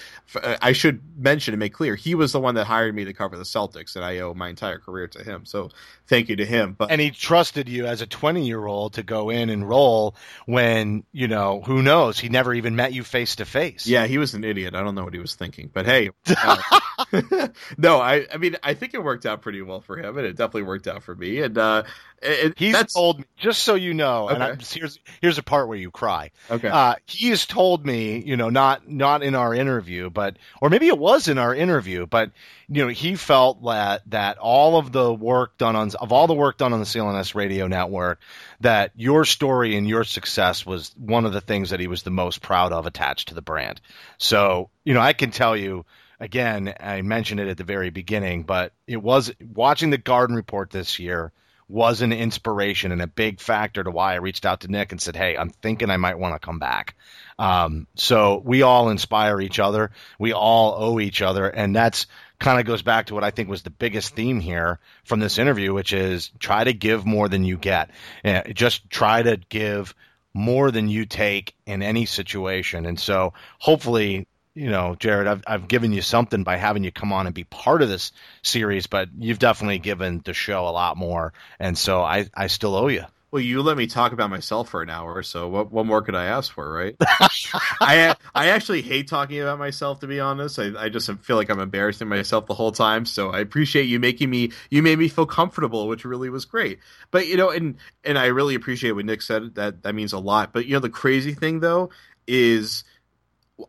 I should mention and make clear, he was the one that hired me to cover the Celtics, and I owe my entire career to him. So thank you to him. But and he trusted you as a twenty year old to go in and roll when you know who knows he never even met you face to face. Yeah, he was an idiot. I don't know what he was thinking, but hey, uh, no, I I mean I think it worked out pretty well for him, and it definitely worked out for me. And uh, it, he's told me just so you know, okay. and I, here's here's a part where you cry. Okay. Uh, he has told me, you know, not not in our interview, but or maybe it was in our interview, but you know, he felt that that all of the work done on of all the work done on the CLNS radio network, that your story and your success was one of the things that he was the most proud of attached to the brand. So, you know, I can tell you again, I mentioned it at the very beginning, but it was watching the Garden Report this year was an inspiration and a big factor to why I reached out to Nick and said, "Hey, I'm thinking I might want to come back." Um, so we all inspire each other. We all owe each other, and that's kind of goes back to what I think was the biggest theme here from this interview, which is try to give more than you get. Just try to give more than you take in any situation. And so hopefully you know, Jared, I've I've given you something by having you come on and be part of this series, but you've definitely given the show a lot more, and so I I still owe you. Well, you let me talk about myself for an hour, or so what what more could I ask for, right? I I actually hate talking about myself, to be honest. I, I just feel like I'm embarrassing myself the whole time. So I appreciate you making me you made me feel comfortable, which really was great. But you know, and and I really appreciate what Nick said. That that means a lot. But you know, the crazy thing though is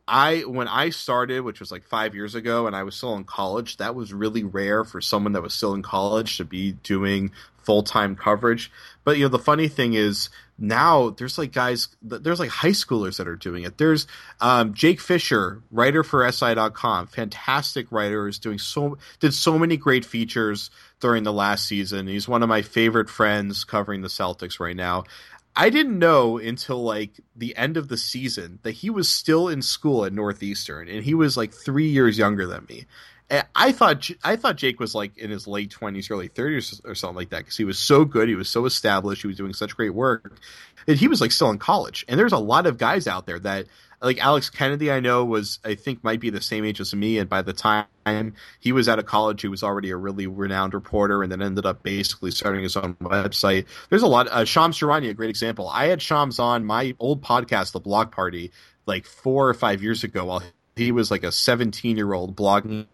I when I started, which was like five years ago, and I was still in college, that was really rare for someone that was still in college to be doing full time coverage. But you know, the funny thing is now there's like guys, there's like high schoolers that are doing it. There's um, Jake Fischer, writer for SI.com, fantastic writer, is doing so did so many great features during the last season. He's one of my favorite friends covering the Celtics right now. I didn't know until like the end of the season that he was still in school at Northeastern, and he was like three years younger than me. And I thought I thought Jake was like in his late twenties, early thirties, or something like that, because he was so good, he was so established, he was doing such great work, and he was like still in college. And there's a lot of guys out there that like Alex Kennedy, I know was I think might be the same age as me, and by the time he was out of college, he was already a really renowned reporter, and then ended up basically starting his own website. There's a lot. Uh, Shams Charania, a great example. I had Shams on my old podcast, The Blog Party, like four or five years ago, while he was like a 17 year old blogging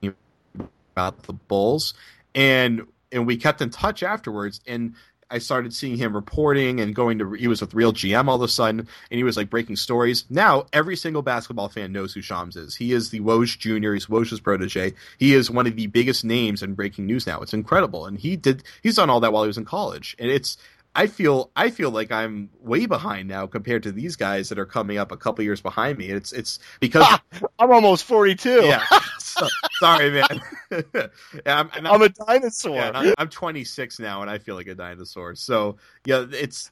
about the Bulls, and and we kept in touch afterwards, and I started seeing him reporting and going to. He was with Real GM all of a sudden, and he was like breaking stories. Now every single basketball fan knows who Shams is. He is the Woj Junior. He's Woj's protege. He is one of the biggest names in breaking news now. It's incredible, and he did. He's done all that while he was in college, and it's I feel I feel like I'm way behind now compared to these guys that are coming up a couple years behind me. It's it's because I'm almost 42. Yeah, so, sorry, man. I'm, I'm, I'm, a dinosaur. Yeah, I'm, I'm 26 now, and I feel like a dinosaur. So yeah, it's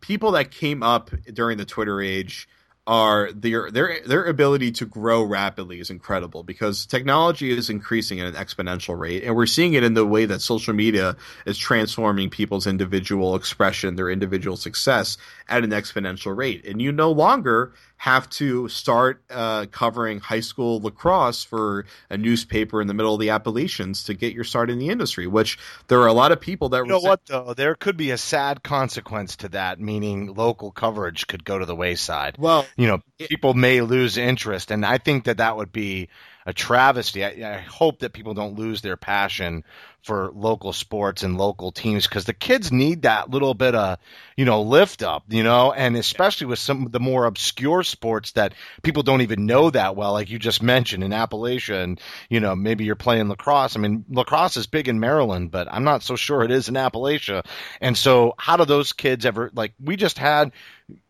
people that came up during the Twitter age are their their their ability to grow rapidly is incredible because technology is increasing at an exponential rate and we're seeing it in the way that social media is transforming people's individual expression their individual success at an exponential rate and you no longer have to start uh, covering high school lacrosse for a newspaper in the middle of the Appalachians to get your start in the industry. Which there are a lot of people that you know what though there could be a sad consequence to that, meaning local coverage could go to the wayside. Well, you know, people may lose interest, and I think that that would be a travesty. I, I hope that people don't lose their passion for local sports and local teams because the kids need that little bit of you know lift up you know? And especially with some of the more obscure sports that people don't even know that well like you just mentioned in appalachia and you know maybe you're playing lacrosse. I mean lacrosse is big in maryland but i'm not so sure it is in appalachia. And so how do those kids ever like we just had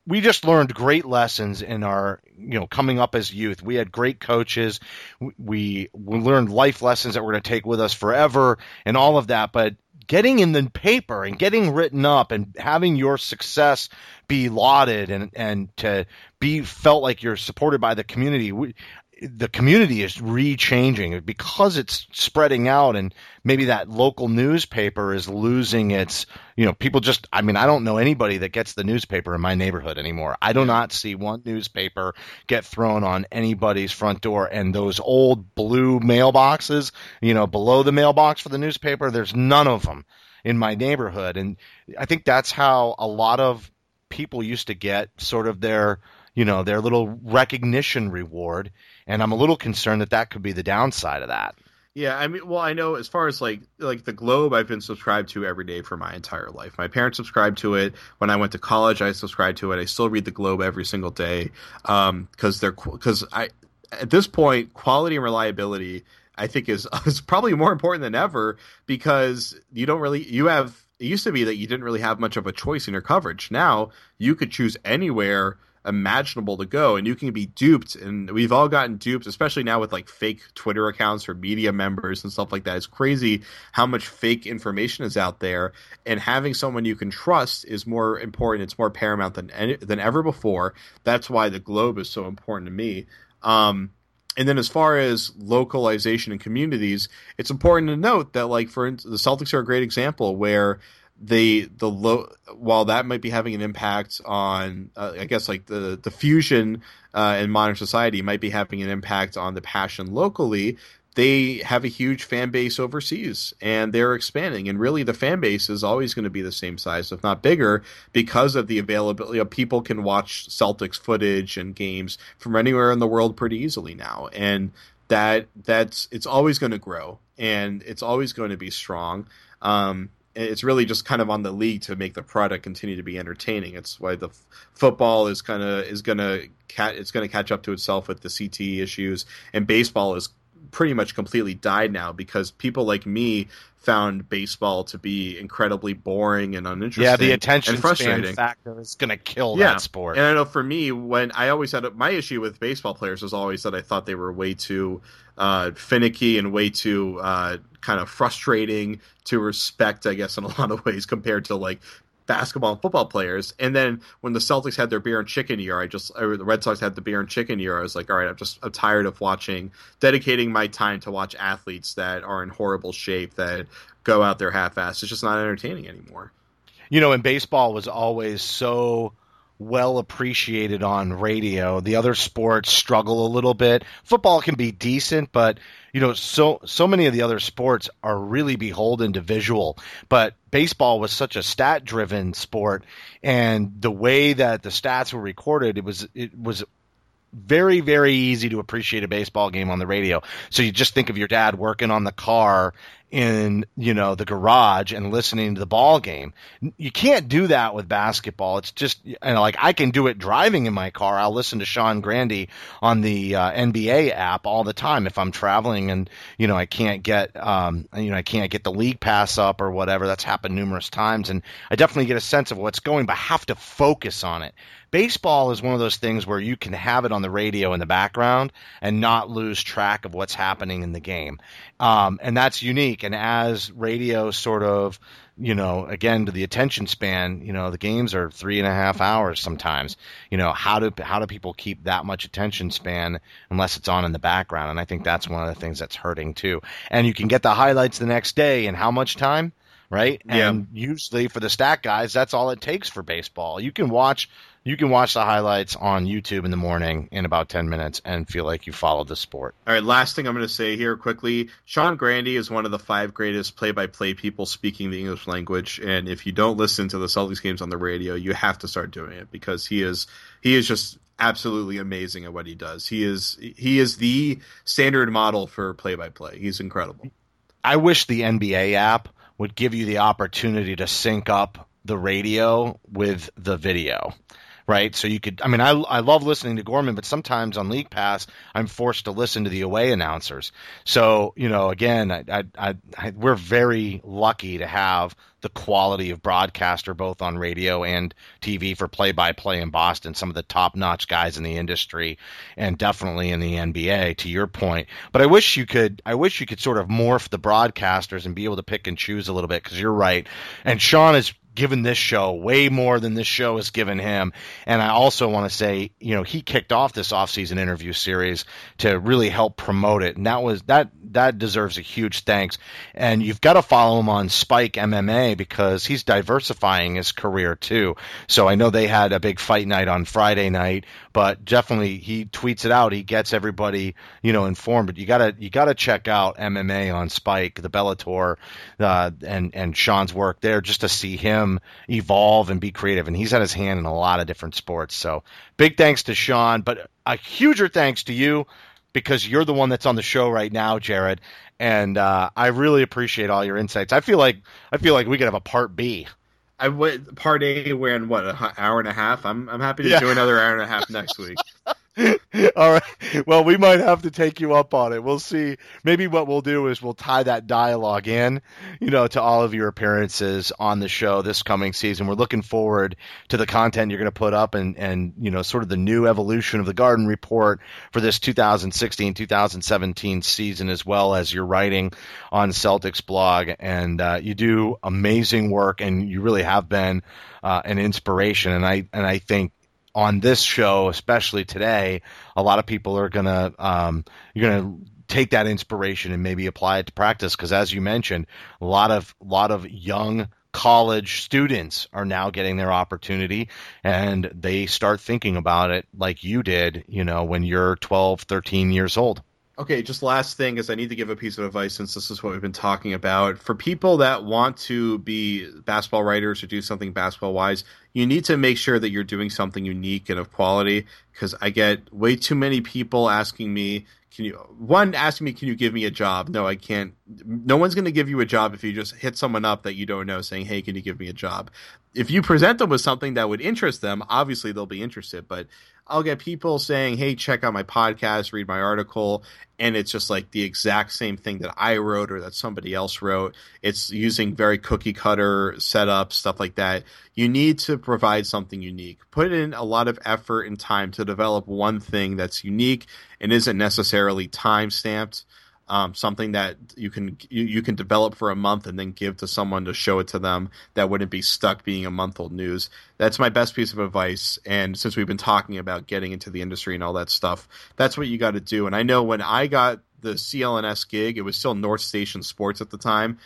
we just learned great lessons in our you know coming up as youth. We had great coaches. We we learned life lessons that we're going to take with us forever and all of that. But getting in the paper and getting written up and having your success be lauded and and to be felt like you're supported by the community we, the community is re-changing because it's spreading out and maybe that local newspaper is losing its you know people just i mean i don't know anybody that gets the newspaper in my neighborhood anymore. I do not see one newspaper get thrown on anybody's front door and those old blue mailboxes you know below the mailbox for the newspaper there's none of them in my neighborhood. And i think that's how a lot of people used to get sort of their you know their little recognition reward and I'm a little concerned that that could be the downside of that. Yeah, I mean, well, I know as far as like like the Globe, I've been subscribed to every day for my entire life. My parents subscribed to it when I went to college. I subscribed to it. I still read the Globe every single day because um, they're because I at this point quality and reliability I think is is probably more important than ever because you don't really you have it used to be that you didn't really have much of a choice in your coverage. Now you could choose anywhere imaginable to go and you can be duped and we've all gotten duped especially now with like fake twitter accounts for media members and stuff like that. It's crazy how much fake information is out there and having someone you can trust is more important. It's more paramount than than ever before. That's why the globe is so important to me. Um, and then as far as localization and communities it's important to note that like for the celtics are a great example where the the low while that might be having an impact on uh, I guess like the the fusion uh, in modern society might be having an impact on the passion locally. They have a huge fan base overseas and they're expanding. And really, the fan base is always going to be the same size, if not bigger, because of the availability. of people can watch Celtics footage and games from anywhere in the world pretty easily now. And that that's it's always going to grow and it's always going to be strong. Um, it's really just kind of on the league to make the product continue to be entertaining. It's why the f- football is kind of is going to cat it's going to catch up to itself with the CTE issues, and baseball is pretty much completely died now because people like me found baseball to be incredibly boring and uninteresting. Yeah, the attention and frustrating. span factor is going to kill yeah. that sport. And I know for me, when I always had a, my issue with baseball players was always that I thought they were way too uh, finicky and way too uh, kind of frustrating to respect, I guess, in a lot of ways compared to like basketball and football players. And then when the Celtics had their beer and chicken year, I just or the Red Sox had the beer and chicken year. I was like, all right, I'm just I'm tired of watching, dedicating my time to watch athletes that are in horrible shape that go out there half-assed. It's just not entertaining anymore. You know, and baseball was always so well appreciated on radio. The other sports struggle a little bit. Football can be decent, but you know, so so many of the other sports are really beholden to visual. But baseball was such a stat driven sport and the way that the stats were recorded, it was it was very very easy to appreciate a baseball game on the radio. So you just think of your dad working on the car in you know the garage and listening to the ball game. You can't do that with basketball. It's just you know, like I can do it driving in my car. I'll listen to Sean Grande on the uh, NBA app all the time if I'm traveling and you know I can't get um, you know I can't get the league pass up or whatever. That's happened numerous times, and I definitely get a sense of what's going, but have to focus on it baseball is one of those things where you can have it on the radio in the background and not lose track of what's happening in the game. Um, and that's unique week, and as radio sort of, you know, again to the attention span, you know, the games are three and a half hours sometimes. You know, how do how do people keep that much attention span unless it's on in the background? And I think that's one of the things that's hurting too. And you can get the highlights the next day in how much time? right? Yeah. And usually for the stat guys, that's all it takes for baseball. You can watch you can watch the highlights on YouTube in the morning in about 10 minutes and feel like you followed the sport. All right, last thing I'm going to say here quickly. Sean Grande is one of the five greatest play-by-play people speaking the English language, and if you don't listen to the Celtics games on the radio, you have to start doing it because he is he is just absolutely amazing at what he does. He is he is the standard model for play-by-play. He's incredible. I wish the NBA app would give you the opportunity to sync up the radio with the video right? So you could, I mean, I, I love listening to Gorman, but sometimes on League Pass, I'm forced to listen to the away announcers. So, you know, again, I, I, I, we're very lucky to have the quality of broadcaster both on radio and TV for play by play in Boston, some of the top notch guys in the industry and definitely in the NBA to your point. But I wish you could I wish you could sort of morph the broadcasters and be able to pick and choose a little bit because you're right. And Sean is given this show way more than this show has given him. And I also want to say, you know, he kicked off this offseason interview series to really help promote it. And that was that that deserves a huge thanks. And you've got to follow him on Spike MMA because he's diversifying his career too. So I know they had a big fight night on Friday night, but definitely he tweets it out. He gets everybody, you know, informed. But you gotta you gotta check out MMA on Spike, the Bellator, uh, and and Sean's work there just to see him evolve and be creative. And he's had his hand in a lot of different sports. So big thanks to Sean, but a huger thanks to you because you're the one that's on the show right now, Jared. And uh, I really appreciate all your insights. I feel like I feel like we could have a part B. I went part A. We're in what an hour and a half. I'm I'm happy to Yeah. do another hour and a half next week. All right. Well, we might have to take you up on it. We'll see. Maybe what we'll do is we'll tie that dialogue in, you know, to all of your appearances on the show this coming season. We're looking forward to the content you're going to put up and, and, you know, sort of the new evolution of the Garden Report for this 2016 2017 season, as well as your writing on Celtics blog. And uh, you do amazing work, and you really have been uh, an inspiration. And I, and I think on this show, especially today, a lot of people are gonna um, you're gonna take that inspiration and maybe apply it to practice. Because, as you mentioned, a lot of lot of young college students are now getting their opportunity and they start thinking about it like you did you know when you're 12 13 years old Okay, just last thing is I need to give a piece of advice since this is what we've been talking about. For people that want to be basketball writers or do something basketball wise, you need to make sure that you're doing something unique and of quality because I get way too many people asking me, can you one asking me, can you give me a job? No, I can't. No one's going to give you a job if you just hit someone up that you don't know saying, "Hey, can you give me a job?" If you present them with something that would interest them, obviously they'll be interested, but I'll get people saying, "Hey, check out my podcast, read my article," and it's just like the exact same thing that I wrote or that somebody else wrote. It's using very cookie cutter setup stuff like that. You need to provide something unique. Put in a lot of effort and time to develop one thing that's unique and isn't necessarily time stamped. Um, something that you can you, you can develop for a month and then give to someone to show it to them that wouldn't be stuck being a month old news. That's my best piece of advice. And since we've been talking about getting into the industry and all that stuff, that's what you got to do. And I know when I got the CLNS gig, it was still North Station Sports at the time.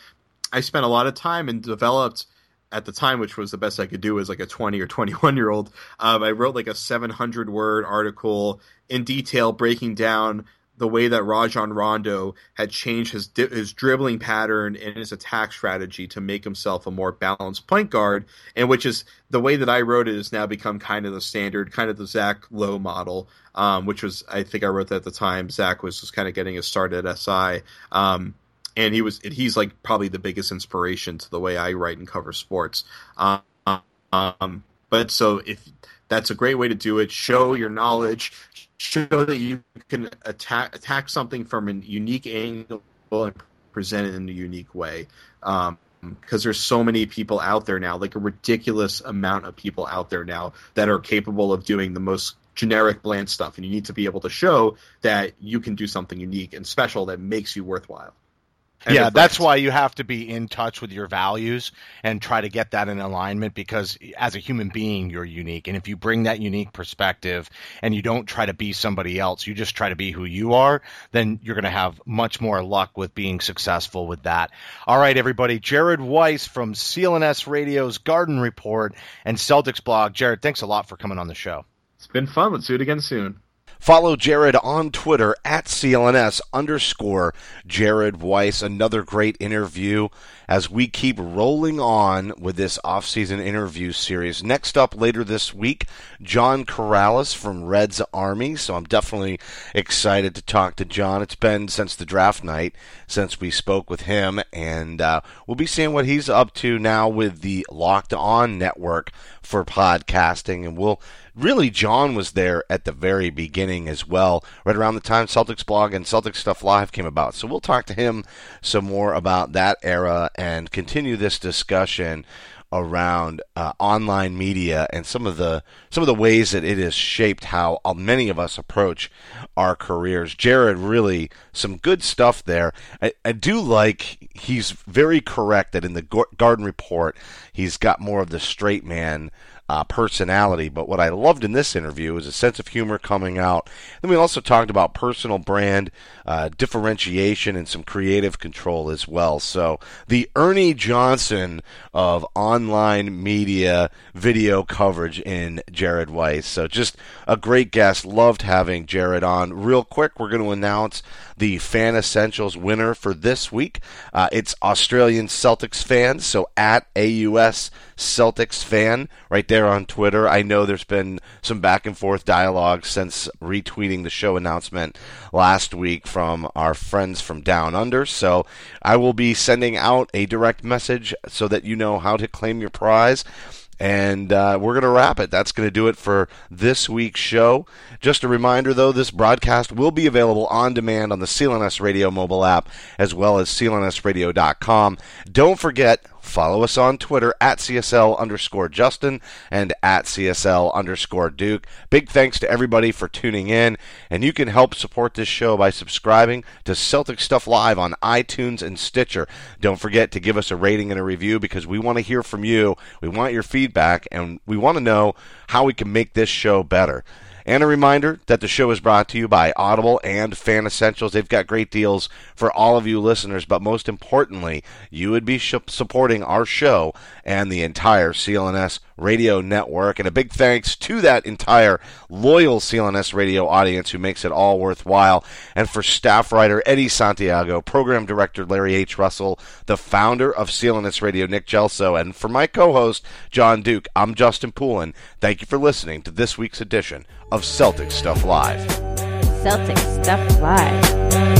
I spent a lot of time and developed at the time, which was the best I could do as like a 20 or 21 year old. Um, I wrote like a 700 word article in detail breaking down the way that Rajon Rondo had changed his di- his dribbling pattern and his attack strategy to make himself a more balanced point guard, and which is the way that I wrote it has now become kind of the standard, kind of the Zach Lowe model, um, which was I think I wrote that at the time. Zach was just kind of getting his start at SI. Um, and he was he's like probably the biggest inspiration to the way I write and cover sports. Um, um, but so if that's a great way to do it, show your knowledge, show that you can attack attack something from a unique angle and present it in a unique way. Um, because there's so many people out there now, like a ridiculous amount of people out there now that are capable of doing the most generic bland stuff and you need to be able to show that you can do something unique and special that makes you worthwhile yeah, that's why you have to be in touch with your values and try to get that in alignment because as a human being, you're unique. And if you bring that unique perspective and you don't try to be somebody else, you just try to be who you are, then you're going to have much more luck with being successful with that. All right, everybody. Jared Weiss from CLNS Radio's Garden Report and Celtics blog. Jared, thanks a lot for coming on the show. It's been fun. Let's do it again soon. Follow Jared on Twitter at CLNS underscore Jared Weiss. Another great interview as we keep rolling on with this off-season interview series. Next up later this week, John Karalis from Reds Army. So I'm definitely excited to talk to John. It's been since the draft night since we spoke with him, and uh, we'll be seeing what he's up to now with the Locked On Network for podcasting, and we'll really John was there at the very beginning as well, right around the time Celtics blog and Celtics Stuff Live came about. So we'll talk to him some more about that era and continue this discussion around uh, online media and some of the some of the ways that it has shaped how uh, many of us approach our careers. Jared really some good stuff there. I, I do like he's very correct that in the Garden Report he's got more of the straight man uh, personality. But what I loved in this interview is a sense of humor coming out. Then we also talked about personal brand uh, differentiation and some creative control as well. So the Ernie Johnson of online media video coverage in Jared Weiss. So just a great guest. Loved having Jared on. Real quick, we're going to announce the Fan Essentials winner for this week. Uh, it's Australian Celtics fans, so at AUS Celtics fan right there on Twitter. I know there's been some back and forth dialogue since retweeting the show announcement last week from our friends from Down Under. So I will be sending out a direct message so that you know how to claim your prize. And uh, we're going to wrap it. That's going to do it for this week's show. Just a reminder, though, this broadcast will be available on demand on the CLNS Radio mobile app as well as clnsradio.com. Don't forget, follow us on Twitter at CSL underscore Justin and at CSL underscore Duke. Big thanks to everybody for tuning in. And you can help support this show by subscribing to Celtics Stuff Live on iTunes and Stitcher. Don't forget to give us a rating and a review because we want to hear from you. We want your feedback and we want to know how we can make this show better. And a reminder that the show is brought to you by Audible and Fan Essentials. They've got great deals for all of you listeners, but most importantly, you would be sh- supporting our show and the entire CLNS radio network. And a big thanks to that entire loyal CLNS radio audience who makes it all worthwhile. And for staff writer Eddie Santiago, program director Larry H. Russell, the founder of CLNS Radio, Nick Gelso, and for my co host, John Duke, I'm Justin Poulin. Thank you for listening to this week's edition of Celtics Stuff Live. Celtics Stuff Live.